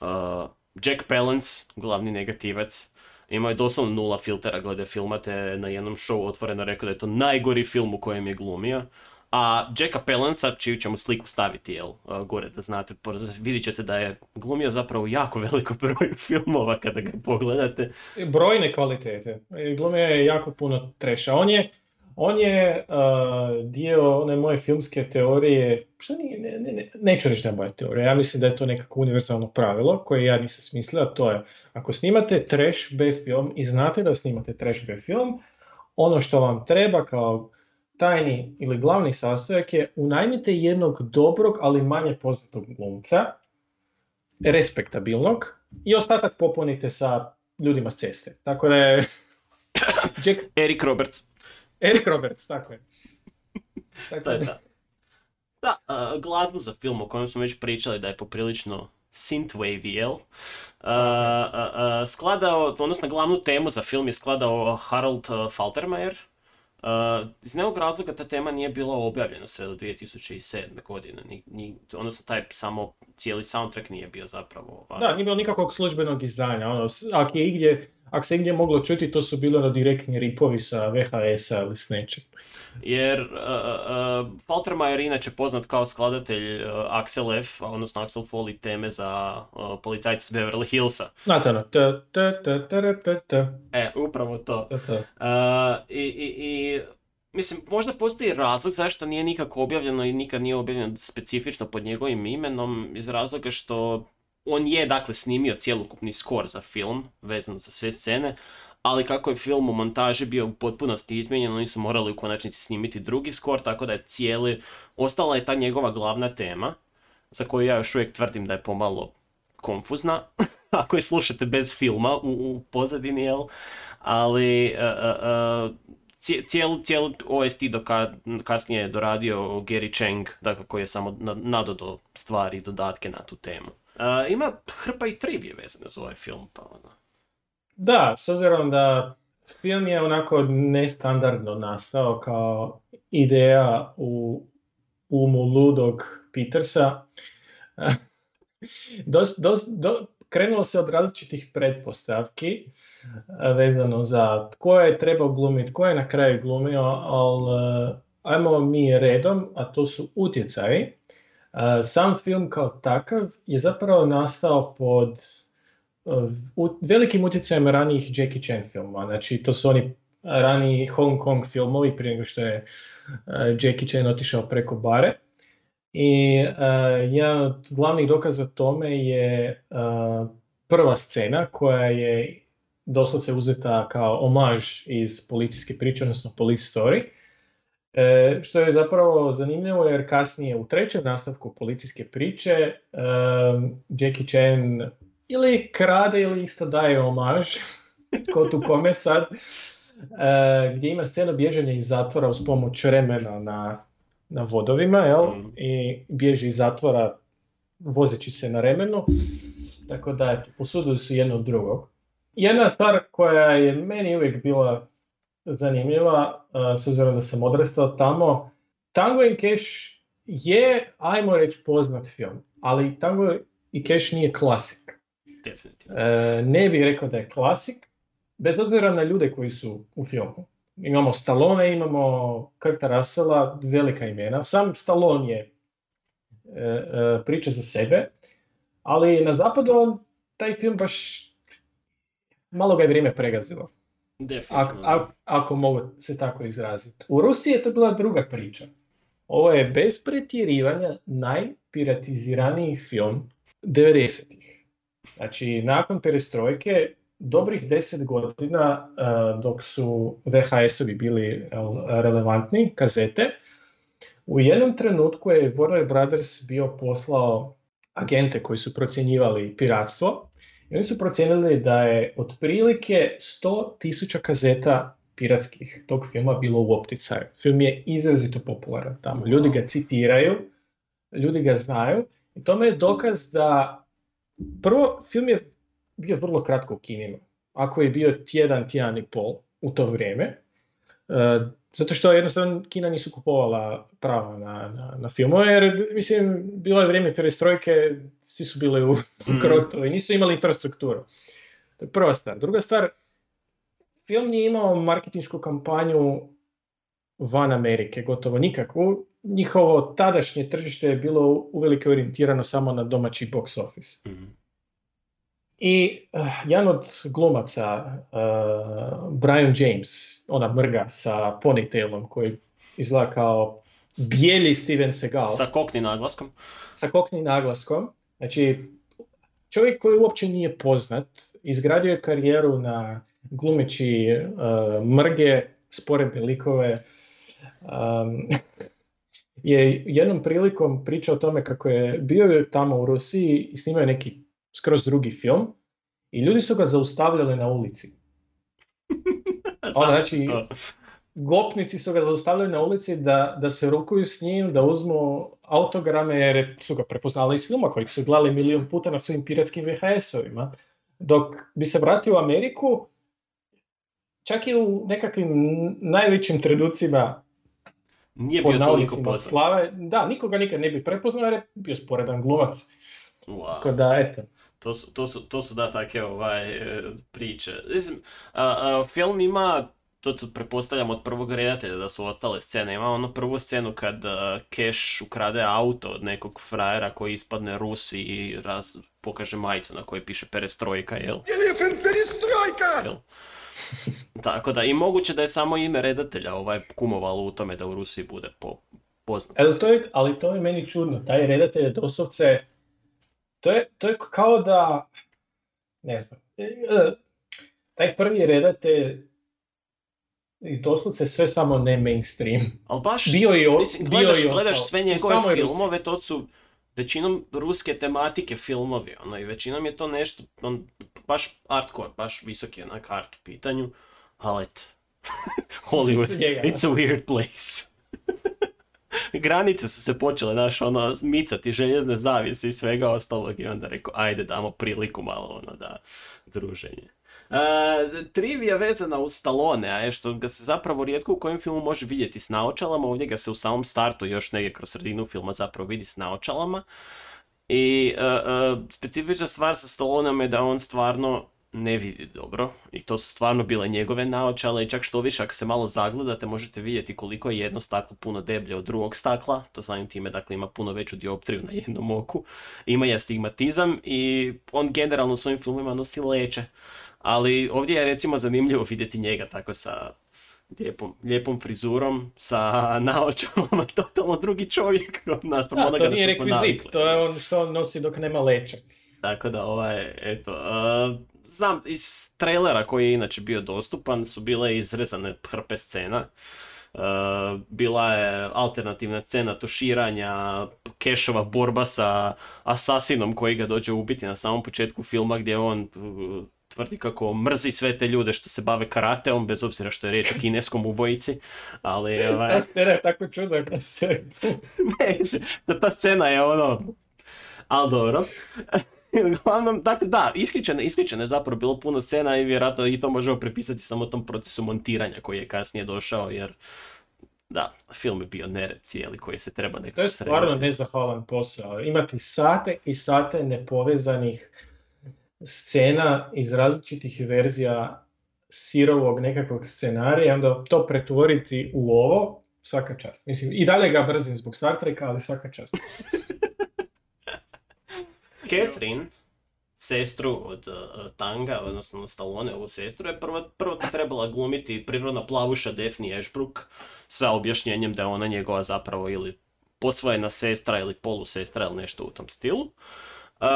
Uh, Jack Palance, glavni negativac, imao je doslovno nula filtera glede filma, te je na jednom showu otvoreno rekao da je to najgori film u kojem je glumio. A Jacka Palanca, čiju ćemo sliku staviti, jel, gore da znate, vidit ćete da je glumio zapravo jako veliko broju filmova kada ga pogledate. brojne kvalitete. Glumio je jako puno treša. On je, On je uh, dio one moje filmske teorije, što nije, ne, ne, ne, neću reći da je moja teorija, ja mislim da je to nekako univerzalno pravilo koje ja nisam smislila, to je ako snimate trash B film i znate da snimate trash B film, ono što vam treba kao tajni ili glavni sastojak je unajmite jednog dobrog, ali manje poznatog glumca, respektabilnog, i ostatak popunite sa ljudima s ceste. Tako da je Jack Eric Roberts. Eric Roberts, tako je. Tako je da-. Da, a, glazbu za film o kojem smo već pričali da je poprilično synthwave, jel? A, a, a, skladao, odnosno glavnu temu za film je skladao Harold uh, Faltermeyer. A, iz nekog razloga ta tema nije bila objavljena sve do 2007. godine, ni, ni, odnosno taj samo cijeli soundtrack nije bio zapravo... ovaj, Da, nije bilo nikakvog službenog izdanja. Ono, s- ak je igdje, ako se igdje moglo čuti, to su bili ono direktni ripovi sa VHS-a ili s nečim. Jer uh, uh, je inače poznat kao skladatelj uh, Axel F, odnosno Axel Foley teme za uh, policajce s Beverly Hillsa. Znate ono, t, t, t, t, t, t, E, upravo to. t, t. Uh, i, i, i, mislim, možda postoji razlog zašto nije nikako objavljeno i nikad nije objavljeno specifično pod njegovim imenom, iz razloga što on je, dakle, snimio cjelokupni skor za film, vezano za sve scene, ali kako je film u montaži bio u potpunosti izmijenjen, oni su morali u konačnici snimiti drugi skor, tako da je cijeli, ostala je ta njegova glavna tema, za koju ja još uvijek tvrdim da je pomalo konfuzna, ako je slušate bez filma u, u pozadini, jel? Ali uh, uh, uh, cije- cijelu, cijelu OST do ka- kasnije je doradio Gary Cheng, dakle koji je samo na- nadodao stvari i dodatke na tu temu. Uh, ima hrpa i trivije vezane za ovaj film, pa ono. Da, s obzirom da film je onako nestandardno nastao kao ideja u umu ludog Petersa. Dos, dos, do- krenulo se od različitih pretpostavki vezano za tko je trebao glumiti, tko je na kraju glumio, ali ajmo mi redom, a to su utjecaji. Sam film kao takav je zapravo nastao pod u velikim utjecajem ranijih Jackie Chan filmova. Znači, to su oni raniji Hong Kong filmovi prije nego što je eh, Jackie Chan otišao preko bare. I eh, jedan od glavnih dokaza tome je eh, prva scena koja je doslovce uzeta kao omaž iz policijske priče, odnosno police story. E, što je zapravo zanimljivo jer kasnije u trećem nastavku policijske priče e, Jackie Chan ili krade ili isto daje omaž, ko tu kome sad, e, gdje ima scenu bježanja iz zatvora uz pomoć remena na, na vodovima, jel? Mhm. I bježi iz zatvora vozeći se na remenu. Tako da, eto, posudili su jedno od drugog. Jedna stvar koja je meni uvijek bila zanimljiva, uh, s obzirom da sam odrastao tamo, Tango and Cash je, ajmo reći, poznat film, ali Tango i Cash nije klasik. Definitivno. E, ne bih rekao da je klasik, bez obzira na ljude koji su u filmu. Imamo Stallone, imamo Kurta Russella, velika imena. Sam Stallone je e, e, priča za sebe, ali na zapadu on, taj film baš malo ga je vrijeme pregazilo. Ak- Definitivno. ak- ako mogu se tako izraziti. U Rusiji je to bila druga priča. Ovo je bez pretjerivanja najpiratiziraniji film 90-ih. Znači, nakon perestrojke, dobrih 10 godina uh, dok su VHS-ovi bili relevantni, kazete, u jednom trenutku je Warner Brothers bio poslao agente koji su procjenjivali piratstvo i oni su procijenili da je otprilike 100.000 kazeta piratskih tog filma bilo u opticaju. Film je izrazito popularan tamo. Ljudi ga citiraju, ljudi ga znaju i tome je dokaz da prvo film je bio vrlo kratko u kinima. Ako je bio tjedan, tjedan i pol u to vrijeme, e, zato što jednostavno Kina nisu kupovala prava na, na, na filmove, jer mislim, bilo je vrijeme perestrojke, svi su bili u Mhm. krotu i nisu imali infrastrukturu. To je prva stvar. Druga stvar, film nije imao marketinšku kampanju van Amerike, gotovo nikakvu. Njihovo tadašnje tržište je bilo uvelike orijentirano samo na domaći box office. Mhm. I uh, jedan od glumaca, uh, Brian James, ona mrga sa ponytailom koji izgleda kao bijeli Steven Seagal Sa kokni naglaskom. sa koknim naglaskom. Znači, čovjek koji uopće nije poznat, izgradio je karijeru na glumeći uh, mrge, sporedne likove. Um, je jednom prilikom pričao o tome kako je bio je tamo u Rusiji i snimao neki skroz drugi film i ljudi su ga zaustavljali na ulici. Ono, znači, gopnici su ga zaustavljali na ulici da, da se rukuju s njim, da uzmu autograme jer je- su ga prepoznali iz filma kojeg su gledali milion puta na svojim piratskim VHS-ovima. Dok bi se vratio u Ameriku, čak i u nekakvim najvećim trenucima Nije pod bio toliko slave, da, nikoga nikad ne bi prepoznao jer je bio sporedan glumac. Wow. Tako da, eto. To su, to su, to su da take ovaj, e, priče. Mislim, a, a, film ima, to su pretpostavljam od prvog redatelja da su ostale scene. Ima onu prvu scenu kad a, Cash ukrade auto od nekog frajera koji ispadne Rus i raz, pokaže majicu na kojoj piše perestrojka, jel? Elephant perestrojka! jel? Tako da, i moguće da je samo ime redatelja ovaj kumovalo u tome da u Rusiji bude po, poznat. Ali to, je, ali to je meni čudno. Taj redatelj je doslovce, to je, to je kao da, ne znam, e, e, taj prvi redatelj i doslovce sve samo ne mainstream. Ali baš, Bio i o- mislim, bio gledaš, i gledaš sve njegove Rusiji. filmove, to su većinom ruske tematike filmovi, ono, i većinom je to nešto, on, baš hardcore, baš visoki onak art pitanju, ali eto, Hollywood, it's a weird place. Granice su se počele, znaš, ono, micati željezne zavise i svega ostalog i onda rekao, ajde damo priliku malo, ono, da, druženje. E, trivija vezana uz Stallone, a je što ga se zapravo rijetko u kojem filmu može vidjeti s naočalama, ovdje ga se u samom startu još negdje kroz sredinu filma zapravo vidi s naočalama. I e, e, specifična stvar sa Stalloneom je da on stvarno ne vidi dobro i to su stvarno bile njegove naočale i čak što više ako se malo zagledate možete vidjeti koliko je jedno staklo puno deblje od drugog stakla, to samim time dakle ima puno veću dioptriju na jednom oku, ima je astigmatizam i on generalno u svojim filmima nosi leće, ali ovdje je recimo zanimljivo vidjeti njega tako sa lijepom, lijepom frizurom, sa naočalama, totalno drugi čovjek od nas, Da, to nije rekvizit, to je on što on nosi dok nema leća. Tako da, ovaj, eto, uh, znam, iz trailera koji je inače bio dostupan su bile izrezane hrpe scena. Uh, bila je alternativna scena tuširanja, Kešova borba sa asasinom koji ga dođe ubiti na samom početku filma gdje on uh, tvrdi kako mrzi sve te ljude što se bave karateom, bez obzira što je riječ o kineskom ubojici, ali ovaj, Ta scena je tako čudna mislim, da ta scena je ono, ali dobro. Uglavnom, dakle da, isključeno je zapravo bilo puno scena i vjerojatno i to možemo prepisati samo tom procesu montiranja koji je kasnije došao jer da, film je bio nered cijeli koji se treba nekako To je stvarno srediti. nezahvalan posao. Imati sate i sate nepovezanih scena iz različitih verzija sirovog nekakvog scenarija, onda to pretvoriti u ovo, svaka čast. Mislim, i dalje ga brzim zbog Star Treka, ali svaka čast. Catherine, sestru od uh, Tanga, odnosno Stallone, ovu sestru, je prvo, prvo trebala glumiti prirodna plavuša Daphne Ashbrook sa objašnjenjem da je ona njegova zapravo ili posvojena sestra ili polusestra ili nešto u tom stilu. Uh,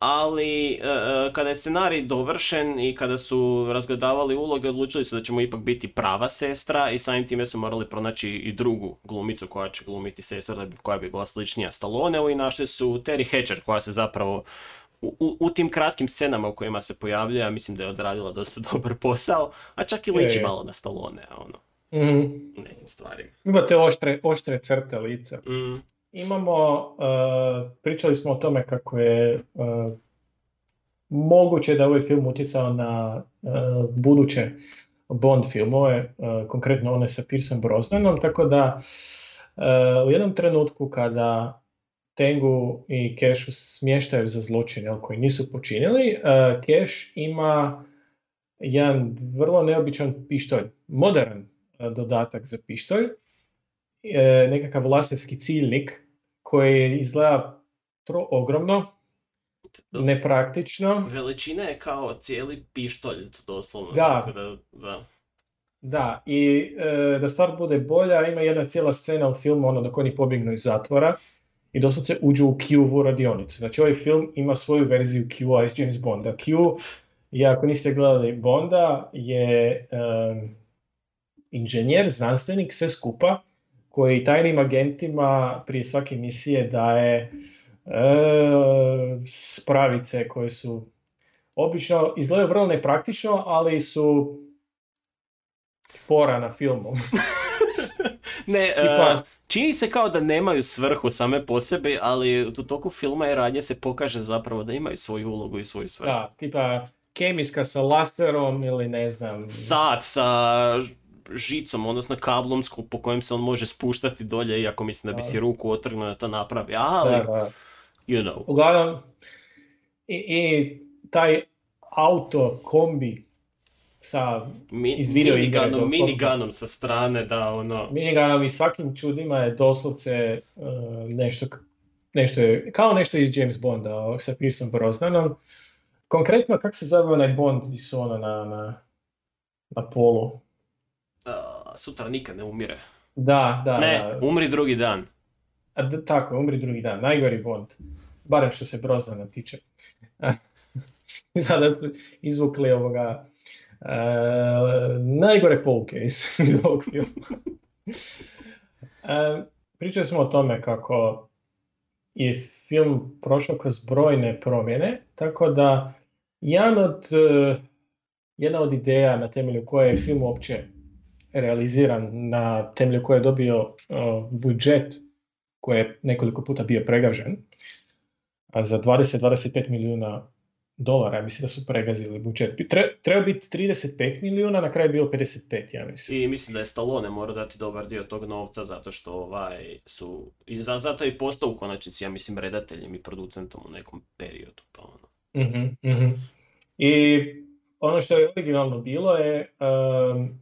ali uh, kada je scenarij dovršen i kada su razgledavali uloge, odlučili su da će mu ipak biti prava sestra i samim time su morali pronaći i drugu glumicu koja će glumiti sestru da bi- koja bi bila sličnija Stalloneu i našli su Terry Hatcher koja se zapravo u, u, u tim kratkim scenama u kojima se pojavljuje, ja mislim da je odradila dosta dobar posao, a čak i liči malo na Stallone, ono, u nekim stvarima. Imate oštre, oštre crte lica. Mm, Imamo, uh, pričali smo o tome kako je uh, moguće da ovaj film utjecao na uh, buduće Bond filmove, konkretno one sa Pierceom Brosnanom, tako da u jednom trenutku kada Tengu i Cashu smještaju za zločine koji nisu počinili, Cash ima jedan vrlo neobičan pištolj, modern dodatak za pištolj, e, nekakav lasevski ciljnik koji izgleda tro ogromno nepraktično. Veličina je kao cijeli pištolj, doslovno. Da. tako da, da. Da, i e, da stvar bude bolja, ima jedna cijela scena u filmu, ono dok oni pobjegnu iz zatvora i doslovce uđu u Q-vu radionicu. Znači ovaj film ima svoju verziju Q-a iz James Bonda. Q, je, ako niste gledali Bonda, je em, inženjer, znanstvenik, sve skupa, koji tajnim agentima prije svake misije daje e, spravice koje su obično izgledaju vrlo nepraktično, ali su fora na filmu. Ne, e, čini se kao da nemaju svrhu same po sebi, ali u toku filma i radnje se pokaže zapravo da imaju svoju ulogu i svoju svrhu. Da, tipa kemijska sa laserom ili ne znam. Sat sa žicom, odnosno kablom po kojem se on može spuštati dolje, iako mislim da bi si ruku otrgnuo da to napravi, ali, you know. Uglavnom, i, i taj auto, kombi sa Mi, Iz video igre, miniganom, doslovce. miniganom sa strane, da ono... miniganom i svakim čudima je doslovce uh, nešto, nešto je, kao nešto iz James Bonda sa Pierceom Brosnanom. Konkretno, kako se zove onaj Bond gdje su ono na, na, na polu? Sutra nikad ne umire. Da, da, ne, da. umri drugi dan. A, d- tako, umri drugi dan, najgori Bond. Barem što se Brosnana tiče. Znam da su izvukli ovoga e, najgore pouke iz, iz ovog filma. E, pričali smo o tome kako je film prošao kroz brojne promjene, tako da jedan od, e, jedna od ideja na temelju koje je film uopće realiziran, na temelju koje je dobio budžet koji je nekoliko puta bio pregavžen, a za 20-25 milijuna dolara, ja mislim da su pregazili budžet. Tre, treba biti 35 milijuna, na kraju je bio 55, ja mislim. I mislim da je Stallone mora dati dobar dio tog novca zato što ovaj su... I za, zato je i postao u konačnici, ja mislim, redateljem i producentom u nekom periodu. Pa ono. Mhm, mhm. I ono što je originalno bilo je, um,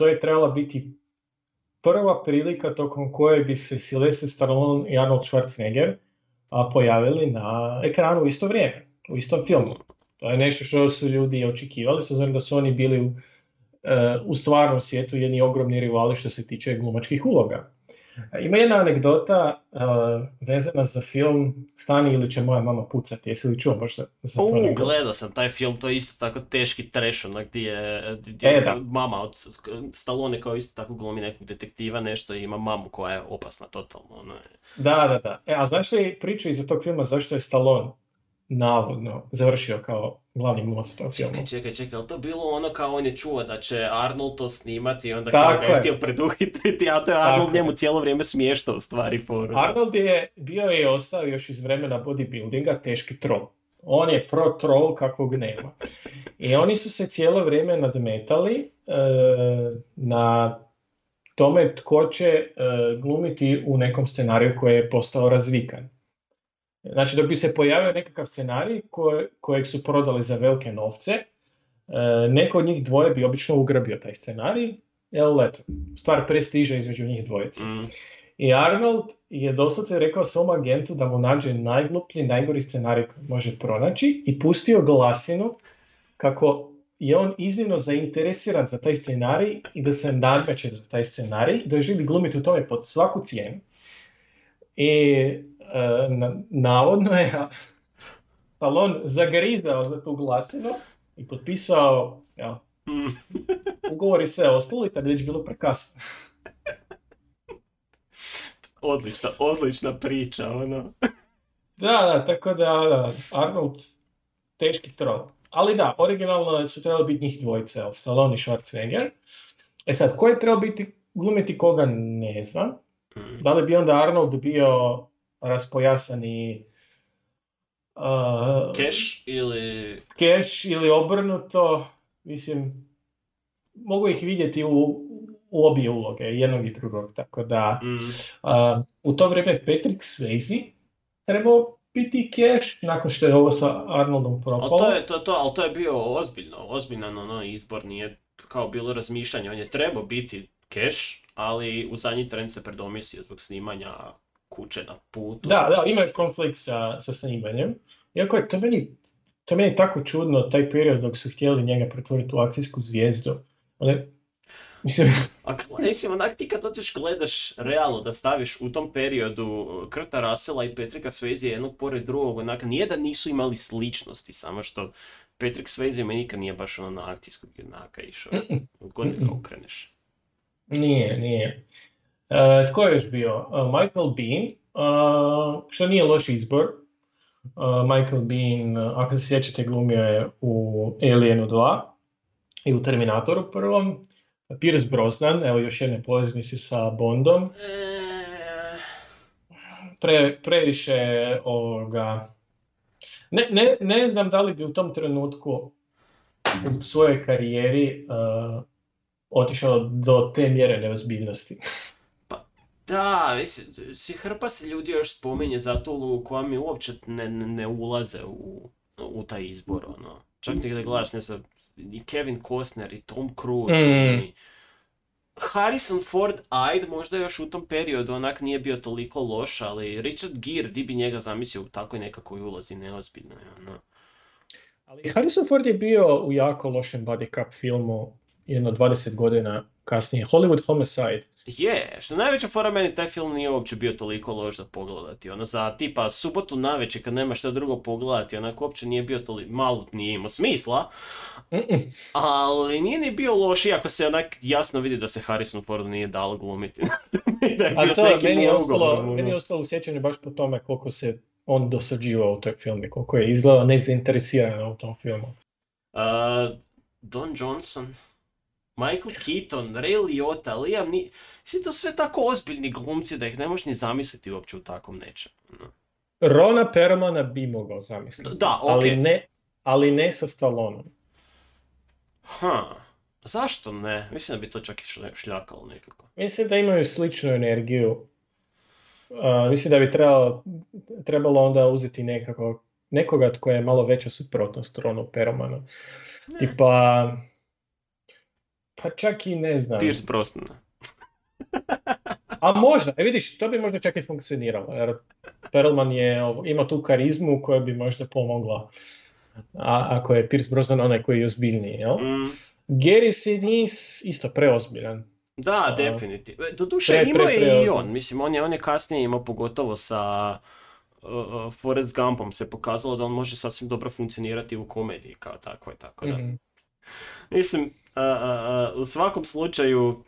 to je trebala biti prva prilika tokom koje bi se Sylvester Stallone i Arnold Schwarzenegger pojavili na ekranu u isto vrijeme, u istom filmu. To je nešto što su ljudi očekivali, s obzirom da su oni bili u, e, u stvarnom svijetu jedni ogromni rivali što se tiče glumačkih uloga. E, Ima jedna anegdota e, vezana za film Stani ili će moja mama pucati. Jesi li čuo možda za to? U, gledao sam taj film, to je isto tako teški trash, onak gdje je, gdje E, da. mama od Stallone kao isto tako glumi nekog detektiva nešto i ima mamu koja je opasna totalno. Ono je. Da, da, da. E, a znaš li priču iza tog filma zašto je Stallone navodno završio kao glavni glumac u tom filmu? Čekaj, čekaj, čekaj, ali to bilo ono kao on je čuo da će Arnold to snimati i onda Tako kao ga je htio preduhitriti, a to je Tako Arnold je. njemu cijelo vrijeme smještao u stvari foru. Arnold je bio je ostao još iz vremena bodybuildinga teški troll. On je pro troll kakvog nema. I oni su se cijelo vrijeme nadmetali e, na tome tko će e, glumiti u nekom scenariju koji je postao razvikan. Znači dok bi se pojavio nekakav scenarij koje- kojeg su prodali za velike novce, e, neko od njih dvoje bi obično ugrabio taj scenarij, jel eto, stvar prestiža između njih dvojice. Mm. I Arnold je doslovce rekao svom agentu da mu nađe najgluplji, najgori scenarij koji može pronaći i pustio glasinu kako je on iznimno zainteresiran za taj scenarij i da se nadmeće za taj scenarij, da želi glumiti u tome pod svaku cijenu. I navodno je Stallone zagrizao za tu glasinu i potpisao jel, Mm. ugovor i sve ostalo i tad je već bilo prekasno. Odlična, odlična priča, ono. Da, da, tako da, da, Arnold, teški troll. Ali da, originalno su trebali biti njih dvojice, Stallone i Schwarzenegger. E sad, ko je trebao biti, glumiti koga, ne znam. Mm. Da li bi onda Arnold bio raspojasani uh, Cash ili... cash ili obrnuto, mislim, mogu ih vidjeti u, u obje uloge, jednog i drugog, tako da... Mm. A, u to vrijeme Patrick Swayze trebao biti cash nakon što je ovo sa Arnoldom Ali propalo. to je, to, to, ali to je bio ozbiljno, ozbiljan ono izbor, nije kao bilo razmišljanje, on je trebao biti cash, ali u zadnji tren se predomislio zbog snimanja kuće na putu. Da, da, ima konflikt sa, sa snimanjem. Iako je to meni, to meni tako čudno, taj period dok su htjeli njega pretvoriti u akcijsku zvijezdu. One, mislim, A mislim, onak ti kad dođeš gledaš realno da staviš u tom periodu uh, Kurta Russella i Patricka Swayze jednog pored drugog, onak nije da nisu imali sličnosti, samo što Patrick Swayze mi nikad nije baš ono na akcijskog jednaka išao, god ga Mm-mm. okreneš. nije, nije. E, tko je još bio? E, Michael Bean, e, što nije loš izbor. E, Michael Bean, ako se sjećate, glumio je u Alienu 2 i u Terminatoru prvom. Pierce Brosnan, evo još jedne poveznice sa Bondom. Pre, previše ovoga... Ne, ne, ne znam da li bi u tom trenutku u svojoj karijeri uh, otišao do te mjere neozbiljnosti. Da, mislim, si hrpa se ljudi još spominje za tu ulogu koja mi uopće ne, ne, ulaze u, u taj izbor, ono. Čak ti da gledaš, ne znam, i Kevin Costner, i Tom Cruise, Mm. i Harrison Ford, ajd, možda još u tom periodu onak nije bio toliko loš, ali Richard Gere, di bi njega zamislio u takvoj nekakvoj ulozi, neozbiljno je, ono. Ali Harrison Ford je bio u jako lošem body cup filmu jedno 20 godina kasnije. Hollywood Homicide. Je, što najveća fora meni taj film nije uopće bio toliko loš za pogledati. Ono za tipa subotu navečer kad nema šta drugo pogledati, onak uopće nije bio toliko, malo nije imao smisla, ali nije ni bio loš, iako se onak jasno vidi da se Harrison Fordu nije dalo glumiti. da je A s to meni je, ostalo, ono. meni je ostalo u sjećanju baš po tome koliko se on dosađivao u toj filmi, koliko je izgledao nezainteresiran u tom filmu. A, Don Johnson, Michael Keaton, Ray Liotta, Liam Ni... Svi to sve tako ozbiljni glumci da ih ne možeš ni zamisliti uopće u takvom nečem. ono. Rona Perlmana bi mogao zamisliti. Da, ali, okej. ne, ali ne sa Stallonom. Ha, zašto ne? Mislim da bi to čak i šlja- šljakalo nekako. Mislim da imaju sličnu energiju. Uh, mislim da bi trebalo, trebalo onda uzeti nekako, nekoga tko je malo veća suprotnost Ronu Perlmanu. Tipa, pa čak i ne znam. Pierce Brosnan. A možda, e vidiš, to bi možda čak i funkcioniralo, jer Perlman je, ima tu karizmu koja bi možda pomogla. A, ako je Pierce Brosnan onaj koji je ozbiljniji, jel? Mm, Gary Sinise isto preozbiljan. da, definitivno. Doduše pre- pre- imao je i on. Mislim, on je, on je kasnije imao pogotovo sa uh, Forrest Gumpom se pokazalo da on može sasvim dobro funkcionirati u komediji kao takvoj, tako da. Mhm. Mislim, a, a, a, u svakom slučaju,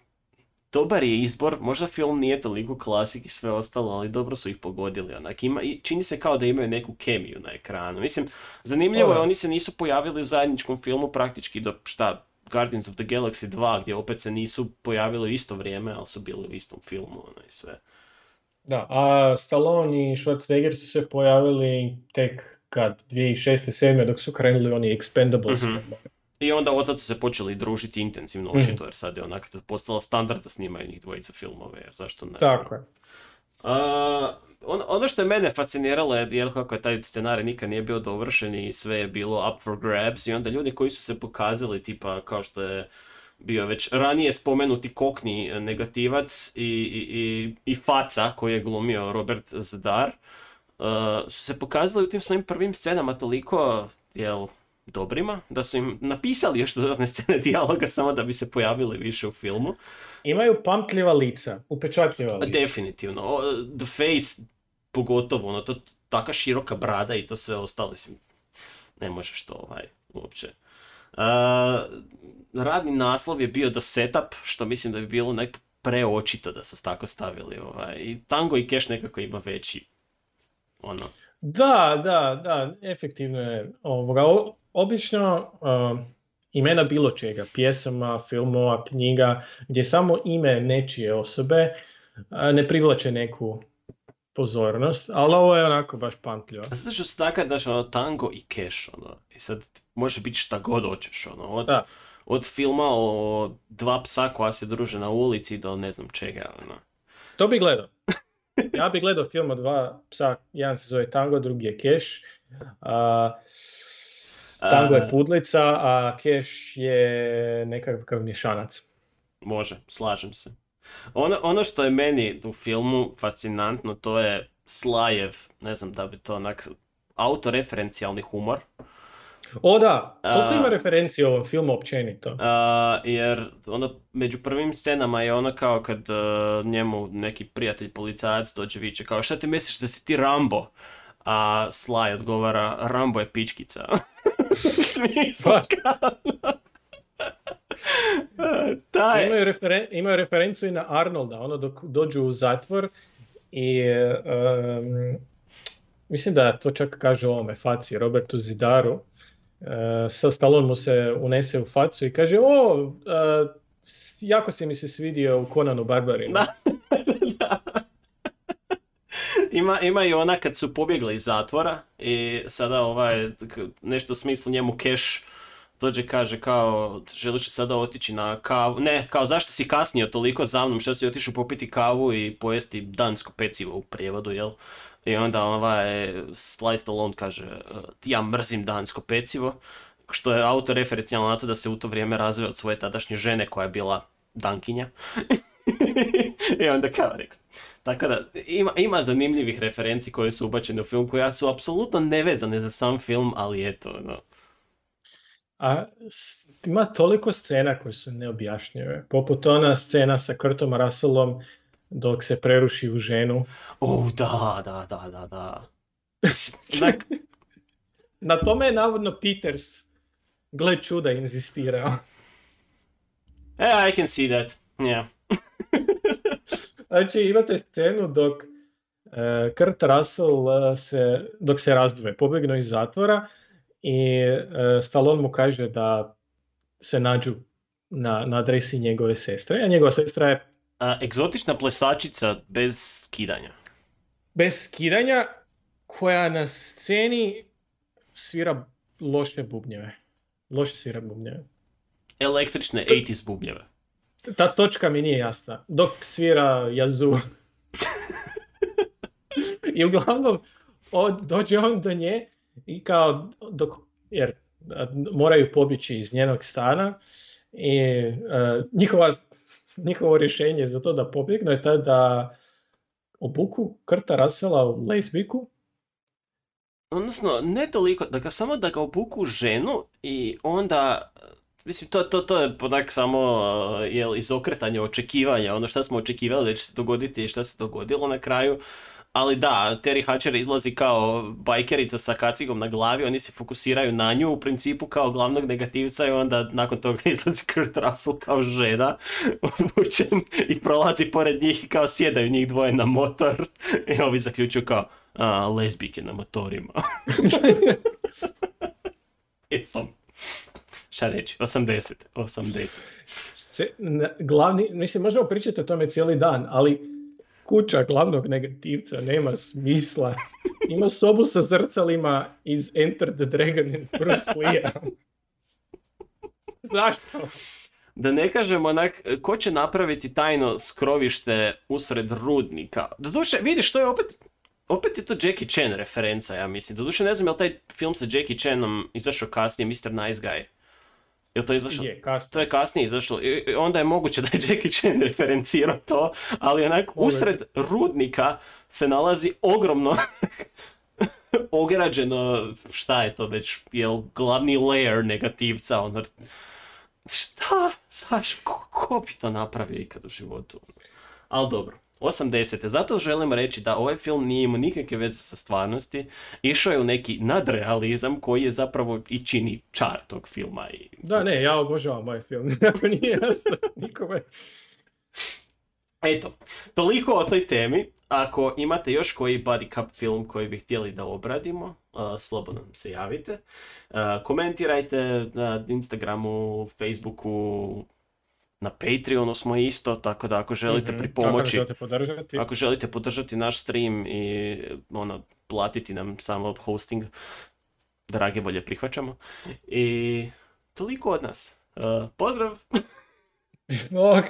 dobar je izbor, možda film nije toliko klasik i sve ostalo, ali dobro su ih pogodili, onak, ima, čini se kao da imaju neku kemiju na ekranu. Mislim, zanimljivo je, Da. oni se nisu pojavili u zajedničkom filmu praktički do, šta, Guardians of the Galaxy 2, gdje opet se nisu pojavili u isto vrijeme, ali su bili u istom filmu, ono i sve. Da, a Stallone i Schwarzenegger su se pojavili tek kad 2006. 7. dok su krenuli oni Expendables. Mhm. I onda otac su se počeli družiti intenzivno, Mhm. očito, jer sad je onak postalo standard da snimaju njih dvojica filmove, jer zašto ne? Tako je. A, on- ono što je mene fasciniralo je jer kako je taj scenarij nikad nije bio dovršen i sve je bilo up for grabs i onda ljudi koji su se pokazali tipa kao što je bio već ranije spomenuti kokni e, negativac i, i, i, i faca koji je glumio Robert Zadar uh, su se pokazali u tim svojim prvim scenama toliko jel, dobrima da su im napisali još dodatne scene dijaloga samo da bi se pojavili više u filmu. Imaju pamtljiva lica, upečatljiva lica. Definitivno. O, The Face, pogotovo, ono, to taka široka brada i to sve ostalo, mislim, ne možeš to, ovaj, uopće. A, radni naslov je bio The Setup, što mislim da bi bilo nek preočito da su tako stavili, ovaj, i Tango i Cash nekako ima veći, ono, Da, da, da, efektivno je. Ovoga, o- obično uh, imena bilo čega, pjesama, filmova, knjiga, gdje samo ime nečije osobe uh, ne privlače neku pozornost, ali ovo je onako baš pamtljivo. A zato što su taka, daš, ono, Tango i Cash, ono, i sad može biti šta god hoćeš, ono, od, Da. od filma o dva psa koja se druže na ulici do ne znam čega, ono. To bi gledao. Ja bi gledao film od dva psa, jedan se zove Tango, drugi je Cash. A, Tango je A, pudlica, a Cash je nekakav mješanac. Može, slažem se. Ono, ono što je meni u filmu fascinantno, to je Slajev, ne znam da bi to onak autoreferencijalni humor. O da, toliko A- ima referencije ovom filmu općenito. A, jer ono, među prvim scenama je ono kao kad uh, njemu neki prijatelj policajac dođe viče kao šta ti misliš da si ti Rambo? A Sly odgovara Rambo je pičkica. Baš. kao... Taj, Imaju, referen- imaju referenciju i na Arnolda, ono dok dođu u zatvor i em, mislim da to čak kaže ovome Faci, Robertu Zidaru. E, sa Stallone mu se unese u facu i kaže o, s- jako si mi se svidio u Conanu Barbarinu. Da. ima, ima i ona kad su pobjegli iz zatvora i sada ovaj, nešto u smislu njemu keš dođe kaže kao želiš li sada otići na kavu, ne, kao zašto si kasnio toliko za mnom, što si otišao popiti kavu i pojesti dansko pecivo u prijevodu, jel? I onda ovaj Sly Stallone kaže ja mrzim dansko pecivo, što je autoreferencijalno na to da se u to vrijeme razvio od svoje tadašnje žene koja je bila dankinja. I onda kao rekao. Tako da, ima, ima zanimljivih referenci koje su ubačene u film, koja su apsolutno nevezane za sam film, ali eto, ono. A ima toliko scena koje su neobjašnjive. Poput ona scena sa Kurtom Russellom dok se preruši u ženu. O, da, da, da, da, da. Onak, Na tome je navodno Peters, gle čuda, inzistirao. e, I can see that, yeah. Znači imate scenu dok e, Kurt Russell e, se, dok se razdvoje, pobjegnu iz zatvora i e, Stallone mu kaže da se nađu na, na adresi njegove sestre, a njegova sestra je A, egzotična plesačica bez skidanja. bez skidanja koja na sceni svira loše bubnjeve. Loše svira bubnjeve. Električne 80s bubnjeve. Ta točka mi nije jasna. Dok svira jazu. I uglavnom o, dođe on do nje i kao dok, jer moraju pobjeći iz njenog stana i e, njihova, njihovo rješenje za to da pobjegnu je taj da obuku Krta Rasela u lezbiku Odnosno, ne toliko, da ga samo da ga obuku ženu i onda, mislim, to, to, to je onak samo uh, jel, izokretanje očekivanja, ono što smo očekivali da će se dogoditi i šta se dogodilo na kraju. Ali da, Terry Hatcher izlazi kao bajkerica sa kacigom na glavi, oni se fokusiraju na nju u principu kao glavnog negativca i onda nakon toga izlazi Kurt Russell kao žena obučen i prolazi pored njih i kao sjedaju njih dvoje na motor i ovi zaključuju kao a, lezbike na motorima. I sam, šta reći, 80, 80. Sce- na- glavni, mislim, možemo pričati o tome cijeli dan, ali kuća glavnog negativca nema smisla. Ima sobu sa zrcalima iz Enter the Dragon and Bruce Lee. Zašto? Da ne kažem onak, ko će napraviti tajno skrovište usred rudnika? Doduše, vidiš, to je opet, opet je to Jackie Chan referenca, ja mislim. Doduše, ne znam je li taj film sa Jackie Chanom izašao kasnije, Mr. Nice Guy. Je to izašao? Je, To kasno. je kasnije izašlo. I onda je moguće da je Jackie Chan referencirao to, ali onak usred rudnika se nalazi ogromno ograđeno, šta je to već, jel glavni layer negativca, ono, šta, Saš, ko, ko bi to napravio ikad u životu? Ali dobro, 80. Zato želim reći da ovaj film nije imao nikakve veze sa stvarnosti, išao je u neki nadrealizam koji je zapravo i čini čar tog filma. I Da, ne, ja obožavam ovaj film. Ako nije jasno nikome. Eto, toliko o toj temi. Ako imate još koji buddy cup film koji bi htjeli da obradimo, uh, slobodno se javite. Uh, komentirajte na Instagramu, Facebooku, na Patreonu smo isto, tako da ako želite Mhm. pripomoći, Ako želite podržati. ako želite podržati naš stream i ono, platiti nam samo hosting, drage volje prihvaćamo. I toliko od nas. Uh, pozdrav! Bog.